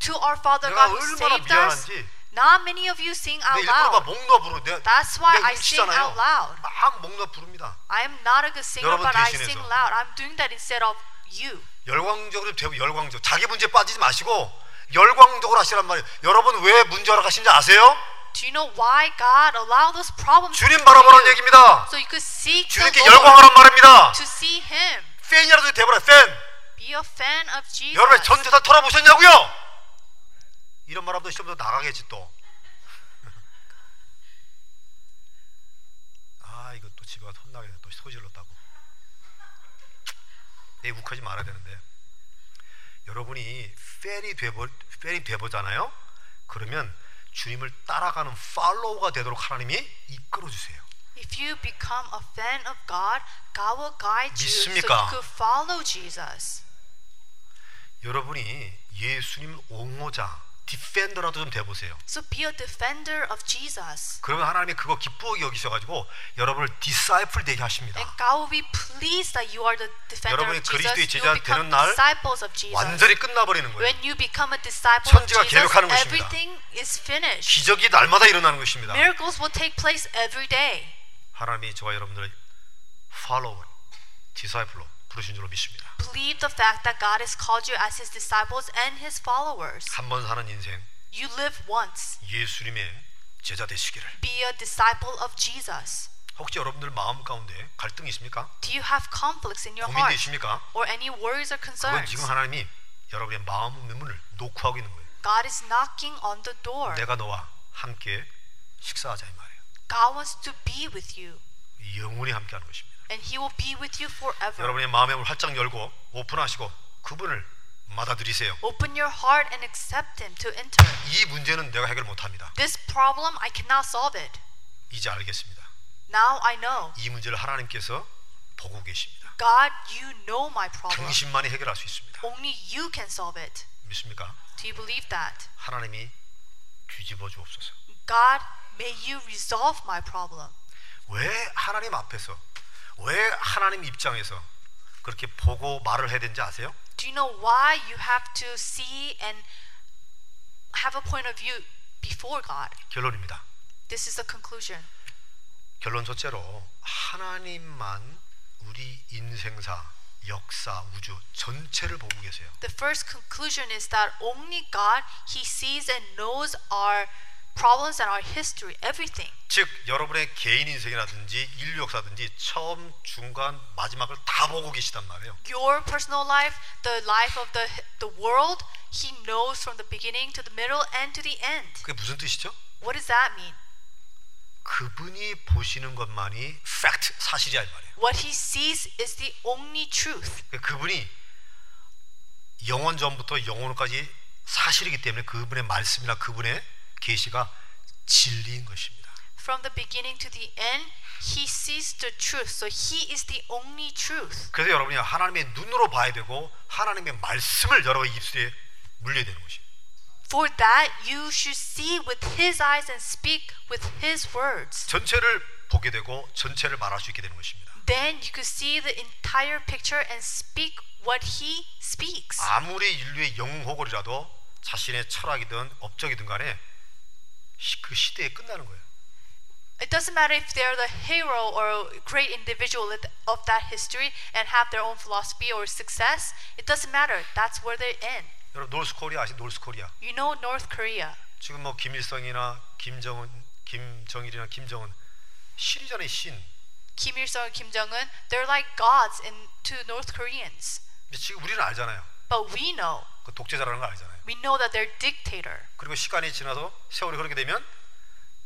[SPEAKER 2] to our Father
[SPEAKER 1] 내가
[SPEAKER 2] God who
[SPEAKER 1] 얼마나
[SPEAKER 2] saved us,
[SPEAKER 1] 미안한지.
[SPEAKER 2] not many of you sing
[SPEAKER 1] 내
[SPEAKER 2] out
[SPEAKER 1] 일부러
[SPEAKER 2] loud.
[SPEAKER 1] 막목 놓아 부르. 내가
[SPEAKER 2] That's why
[SPEAKER 1] 내가
[SPEAKER 2] I sing
[SPEAKER 1] 훔치잖아요.
[SPEAKER 2] out loud.
[SPEAKER 1] 막목 놓아 부릅니다.
[SPEAKER 2] I am not a good singer,
[SPEAKER 1] 여러분
[SPEAKER 2] but I
[SPEAKER 1] 대신해서.
[SPEAKER 2] sing loud. I'm doing that instead of you.
[SPEAKER 1] 열광적으로 되고 열광적. 자기 문제 빠지지 마시고 열광적으로 하시란 말이에요. 여러분 왜 문제하러 가신지 아세요?
[SPEAKER 2] Do you know why God allowed those problems?
[SPEAKER 1] 주님 바라보라는? 얘기입니다.
[SPEAKER 2] So you could seek
[SPEAKER 1] 주님께 열광하란 말입니다.
[SPEAKER 2] to see Him.
[SPEAKER 1] 팬이라도 돼보라 팬.
[SPEAKER 2] Be a fan of Jesus.
[SPEAKER 1] 여러분 전 재산 털어보셨냐고요? 이런 말하면 시험도 나가겠지 또. *laughs* 아 이거 또 집에 가서 혼나게 또 소질렀다고. 내 욱하지 말아야 되는데. 여러분이 팬이 되버 팬이 되보잖아요. 그러면 주님을 따라가는 팔로우가 되도록 하나님이 이끌어 주세요.
[SPEAKER 2] If you become a fan of God, God will guide you so
[SPEAKER 1] 믿습니까?
[SPEAKER 2] you could follow Jesus.
[SPEAKER 1] 여러분이 예수님 옹호자, 디펜더라도 좀 돼보세요.
[SPEAKER 2] So be a defender of Jesus.
[SPEAKER 1] 그러면 하나님이 그거 기쁘게 여기셔가지고 여러분을 디사이플 되게 하십니다.
[SPEAKER 2] And God will be pleased that you are the defender
[SPEAKER 1] 여러분이
[SPEAKER 2] of Jesus.
[SPEAKER 1] 그리스도의 제자 되는 날
[SPEAKER 2] of.
[SPEAKER 1] 완전히 끝나버리는 거예요.
[SPEAKER 2] When you become a disciple of
[SPEAKER 1] 천지가
[SPEAKER 2] Jesus,
[SPEAKER 1] 계획하는 것입니다.
[SPEAKER 2] everything is finished.
[SPEAKER 1] 기적이 날마다 일어나는 것입니다.
[SPEAKER 2] Miracles will take place every day.
[SPEAKER 1] 하나님이 저와 여러분들을 팔로워, 디사이플로 부르신 줄로 믿습니다.
[SPEAKER 2] Believe the fact that God has called you as His disciples and His followers.
[SPEAKER 1] 한 번 사는 인생
[SPEAKER 2] You live once.
[SPEAKER 1] 예수님의 제자 되시기를.
[SPEAKER 2] Be a disciple of Jesus.
[SPEAKER 1] 혹시 여러분들 마음 가운데 갈등이 있습니까?
[SPEAKER 2] Do you have conflicts in your
[SPEAKER 1] 고민도
[SPEAKER 2] heart
[SPEAKER 1] 있습니까?
[SPEAKER 2] or any worries or
[SPEAKER 1] 그건
[SPEAKER 2] concerns?
[SPEAKER 1] 지금 하나님이 여러분의 마음의 문을 노크하고 있는 거예요.
[SPEAKER 2] God is knocking on the door.
[SPEAKER 1] 내가 너와 함께 식사하자 이 말이에요.
[SPEAKER 2] God wants to be with you,
[SPEAKER 1] 영원히 함께하는 것입니다.
[SPEAKER 2] And He will be with you forever.
[SPEAKER 1] 여러분의 마음의 문을 활짝 열고 오픈하시고 그분을 받아들이세요.
[SPEAKER 2] Open your heart and accept Him to enter.
[SPEAKER 1] 이 문제는 내가 해결 못 합니다.
[SPEAKER 2] This problem, I cannot solve it.
[SPEAKER 1] 이제 알겠습니다.
[SPEAKER 2] Now I know.
[SPEAKER 1] 이 문제를 하나님께서 보고 계십니다.
[SPEAKER 2] God, you know my problem.
[SPEAKER 1] 당신만이 해결할 수 있습니다.
[SPEAKER 2] Only you can solve it.
[SPEAKER 1] 믿습니까?
[SPEAKER 2] Do you believe that?
[SPEAKER 1] 하나님이 뒤집어 주옵소서.
[SPEAKER 2] God, may you resolve my problem.
[SPEAKER 1] 왜 하나님 앞에서 왜 하나님 입장에서 그렇게 보고 말을 해야 되는지 아세요?
[SPEAKER 2] Do you know why you have to see and have a point of view before God?
[SPEAKER 1] 결론입니다.
[SPEAKER 2] This is the conclusion.
[SPEAKER 1] 결론 첫째로 하나님만 우리 인생사, 역사, 우주 전체를 보고 계세요.
[SPEAKER 2] The first conclusion is that only God, He sees and knows our problems and our history, everything.
[SPEAKER 1] 즉 여러분의 개인 인생이라든지 인류 역사든지 처음, 중간, 마지막을 다 보고 계시단 말이에요.
[SPEAKER 2] Your personal life, the life of the the world, He knows from the beginning to the middle and to the end.
[SPEAKER 1] 그게 무슨 뜻이죠?
[SPEAKER 2] What does that mean?
[SPEAKER 1] 그분이 보시는 것만이 팩트, 사실이야 이 말이에요.
[SPEAKER 2] What He sees is the only truth.
[SPEAKER 1] 그러니까 그분이 영원 전부터 영원까지 사실이기 때문에 그분의 말씀이나 그분의 계시가 진리인 것입니다.
[SPEAKER 2] From the beginning to the end, He sees the truth. So He is the only truth.
[SPEAKER 1] 그래서 여러분이 하나님의 눈으로 봐야 되고 하나님의 말씀을 여러분 입술에 물려야 되는 것이.
[SPEAKER 2] For that, you should see with His eyes and speak with His words.
[SPEAKER 1] 전체를 보게 되고 전체를 말할 수 있게 되는 것입니다.
[SPEAKER 2] Then you could see the entire picture and speak what He speaks.
[SPEAKER 1] 아무리 인류의 영웅호걸이라도 자신의 철학이든 업적이든 간에 시- 그 시대에 끝나는 거예요.
[SPEAKER 2] It doesn't matter if they're the hero or great individual of that history and have their own philosophy or success. It doesn't matter. That's where they end.
[SPEAKER 1] 여러분 노스코리아 아시 노스코리아?
[SPEAKER 2] You know North Korea.
[SPEAKER 1] 지금 뭐 김일성이나 김정은, 김정일이나 김정은 시리전의 신.
[SPEAKER 2] Kim Il Sung, Kim Jong Un, they're like gods in to North Koreans.
[SPEAKER 1] 근데 지금 우리는 알잖아요.
[SPEAKER 2] But we know,
[SPEAKER 1] 그 독재자라는 걸 알잖아요.
[SPEAKER 2] we know that they're dictator.
[SPEAKER 1] 그리고 시간이 지나서 세월이 흐르게 되면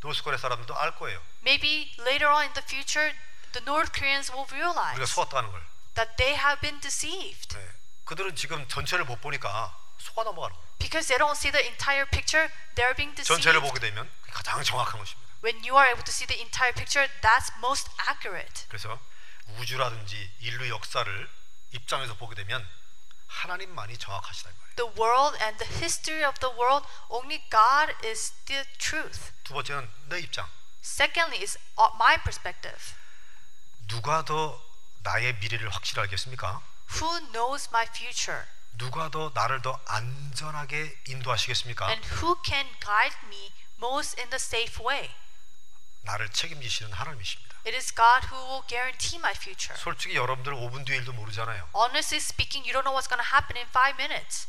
[SPEAKER 1] 노스코리아 사람들도 알 거예요.
[SPEAKER 2] Maybe later on in the future, the North Koreans will
[SPEAKER 1] 우리가
[SPEAKER 2] realize
[SPEAKER 1] 속았다는 걸.
[SPEAKER 2] that they have been deceived
[SPEAKER 1] 네. 그들은 지금 전체를 못 보니까 속아 넘어가는 거예요.
[SPEAKER 2] because they don't see the entire picture. They're being
[SPEAKER 1] 전체를
[SPEAKER 2] deceived.
[SPEAKER 1] 보게 되면 가장 정확한 것입니다.
[SPEAKER 2] When you are able to see the entire picture, that's most accurate.
[SPEAKER 1] 그래서 우주라든지 인류 역사를 입장에서 보게 되면 하나님만이 정확하시다 이 말이에요.
[SPEAKER 2] The world and the history of the world, only God is the truth.
[SPEAKER 1] 두 번째는 내 입장.
[SPEAKER 2] Secondly, is uh, my perspective.
[SPEAKER 1] 누가 더 나의 미래를 확실히 알겠습니까?
[SPEAKER 2] Who knows my future?
[SPEAKER 1] 누가 더 나를 더 안전하게 인도하시겠습니까?
[SPEAKER 2] And who can guide me most in the safe way?
[SPEAKER 1] 나를 책임지시는 하나님이십니다.
[SPEAKER 2] It is God who will guarantee my future.
[SPEAKER 1] 솔직히 여러분들 5분 뒤의 일도 모르잖아요.
[SPEAKER 2] Honestly speaking, you don't know what's going to happen in five minutes.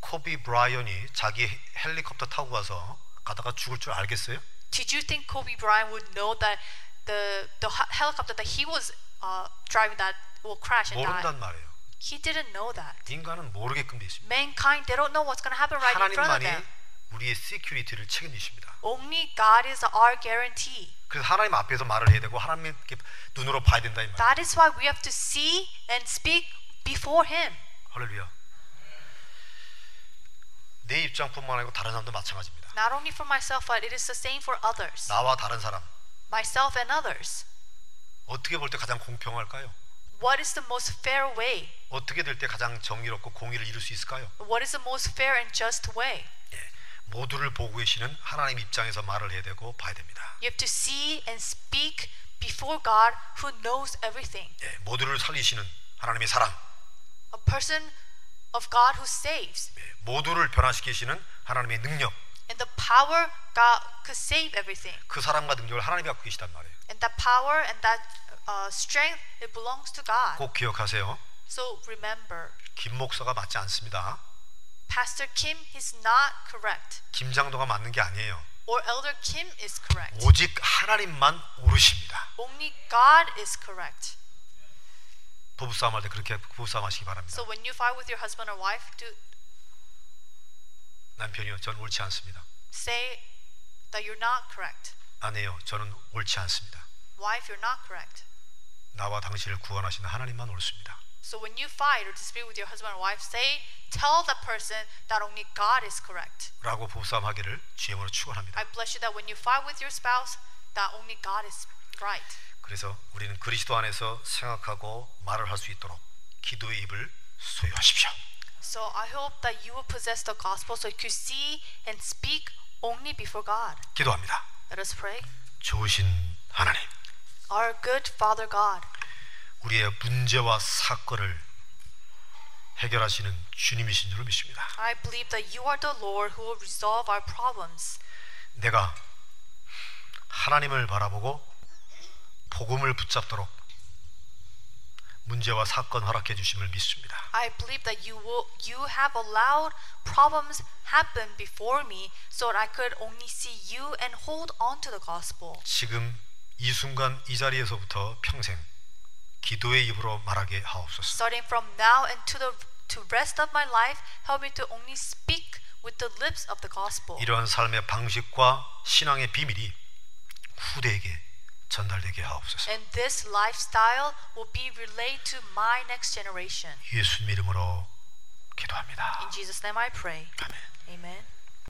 [SPEAKER 1] 코비 브라이언이 자기 헬리콥터 타고 가서 가다가 죽을 줄 알겠어요?
[SPEAKER 2] Did you think Kobe Bryant would know that the the he- helicopter that he was uh, driving that will crash and die?
[SPEAKER 1] 모른단 말이에요.
[SPEAKER 2] He didn't know that.
[SPEAKER 1] 인간은 모르게끔 돼 있습니다.
[SPEAKER 2] Mankind, they don't know what's going to happen right in front of
[SPEAKER 1] 하나님만이
[SPEAKER 2] them.
[SPEAKER 1] 우리의 시큐리티를 책임지십니다.
[SPEAKER 2] Only God is our guarantee.
[SPEAKER 1] 그래서 하나님 앞에서 말을 해야 되고 하나님 이렇게 눈으로 봐야 된다 이 말.
[SPEAKER 2] That is why we have to see and speak before Him.
[SPEAKER 1] 할렐루야. 내 입장뿐만 아니고 다른 사람도 마찬가지입니다.
[SPEAKER 2] Not only for myself, but it is the same for others.
[SPEAKER 1] 나와 다른 사람
[SPEAKER 2] Myself and others.
[SPEAKER 1] 어떻게 볼 때 가장 공평할까요?
[SPEAKER 2] What is the most fair way?
[SPEAKER 1] 어떻게 될 때 가장 정의롭고 공의를 이룰 수 있을까요?
[SPEAKER 2] What is the most fair and just way?
[SPEAKER 1] 예, 모두를 보고 계시는 하나님 입장에서 말을 해야 되고 봐야 됩니다.
[SPEAKER 2] You have to see and speak before God who knows everything.
[SPEAKER 1] 예, 모두를 살리시는 하나님의 사랑,
[SPEAKER 2] A person of God who saves.
[SPEAKER 1] 예, 모두를 변화시키시는 하나님의 능력,
[SPEAKER 2] And the power God could save everything.
[SPEAKER 1] 그 사랑과 능력을 하나님이 갖고 계시단 말이에요.
[SPEAKER 2] And that power and that uh, strength, it belongs to God.
[SPEAKER 1] 꼭 기억하세요.
[SPEAKER 2] So remember,
[SPEAKER 1] 김 목사가 맞지 않습니다.
[SPEAKER 2] Pastor Kim is not correct.
[SPEAKER 1] 김장도가 맞는 게 아니에요.
[SPEAKER 2] Or Elder Kim is correct.
[SPEAKER 1] 오직 하나님만 오르십니다.
[SPEAKER 2] Only God is correct.
[SPEAKER 1] 부부싸움 할때 그렇게 부부싸움 하시기 바랍니다.
[SPEAKER 2] So when you fight with your husband or wife, do
[SPEAKER 1] 남편이요, 저는 옳지 않습니다.
[SPEAKER 2] say that you're not correct.
[SPEAKER 1] 아내요, 저는 옳지 않습니다.
[SPEAKER 2] Wife, you're not correct.
[SPEAKER 1] 나와 당신을 구원하시는 하나님만 옳습니다.
[SPEAKER 2] So when you fight or dispute with your husband or wife, say, tell that person that only God is correct.
[SPEAKER 1] 라고 부부싸움 하기를 주임으로 축원합니다.
[SPEAKER 2] I bless you that when you fight with your spouse, that only God is right.
[SPEAKER 1] 그래서 우리는 그리스도 안에서 생각하고 말을 할 수 있도록 기도의 입을 소유하십시오.
[SPEAKER 2] So I hope that you will possess the gospel so you see and speak only before God.
[SPEAKER 1] 기도합니다.
[SPEAKER 2] Let us pray.
[SPEAKER 1] 좋으신 하나님,
[SPEAKER 2] Our good Father God,
[SPEAKER 1] 우리의 문제와 사건을 해결하시는 주님이신 줄 믿습니다.
[SPEAKER 2] I believe that you are the Lord who will resolve our problems.
[SPEAKER 1] 내가 하나님을 바라보고 복음을 붙잡도록 문제와 사건 허락해 주심을 믿습니다.
[SPEAKER 2] I believe that you will you have allowed problems happen before me so that I could only see you and hold on to the gospel.
[SPEAKER 1] 지금 이 순간 이 자리에서부터 평생 기도의 입으로 말하게 하옵소서.
[SPEAKER 2] Starting from now and to the to rest of my life, help me to only speak with the lips of the gospel.
[SPEAKER 1] 이러한 삶의 방식과 신앙의 비밀이 후대에게 전달되게 하옵소서.
[SPEAKER 2] And this lifestyle will be relayed to my next generation.
[SPEAKER 1] 예수 이름으로 기도합니다.
[SPEAKER 2] In Jesus' name I pray.
[SPEAKER 1] 아멘.
[SPEAKER 2] Amen.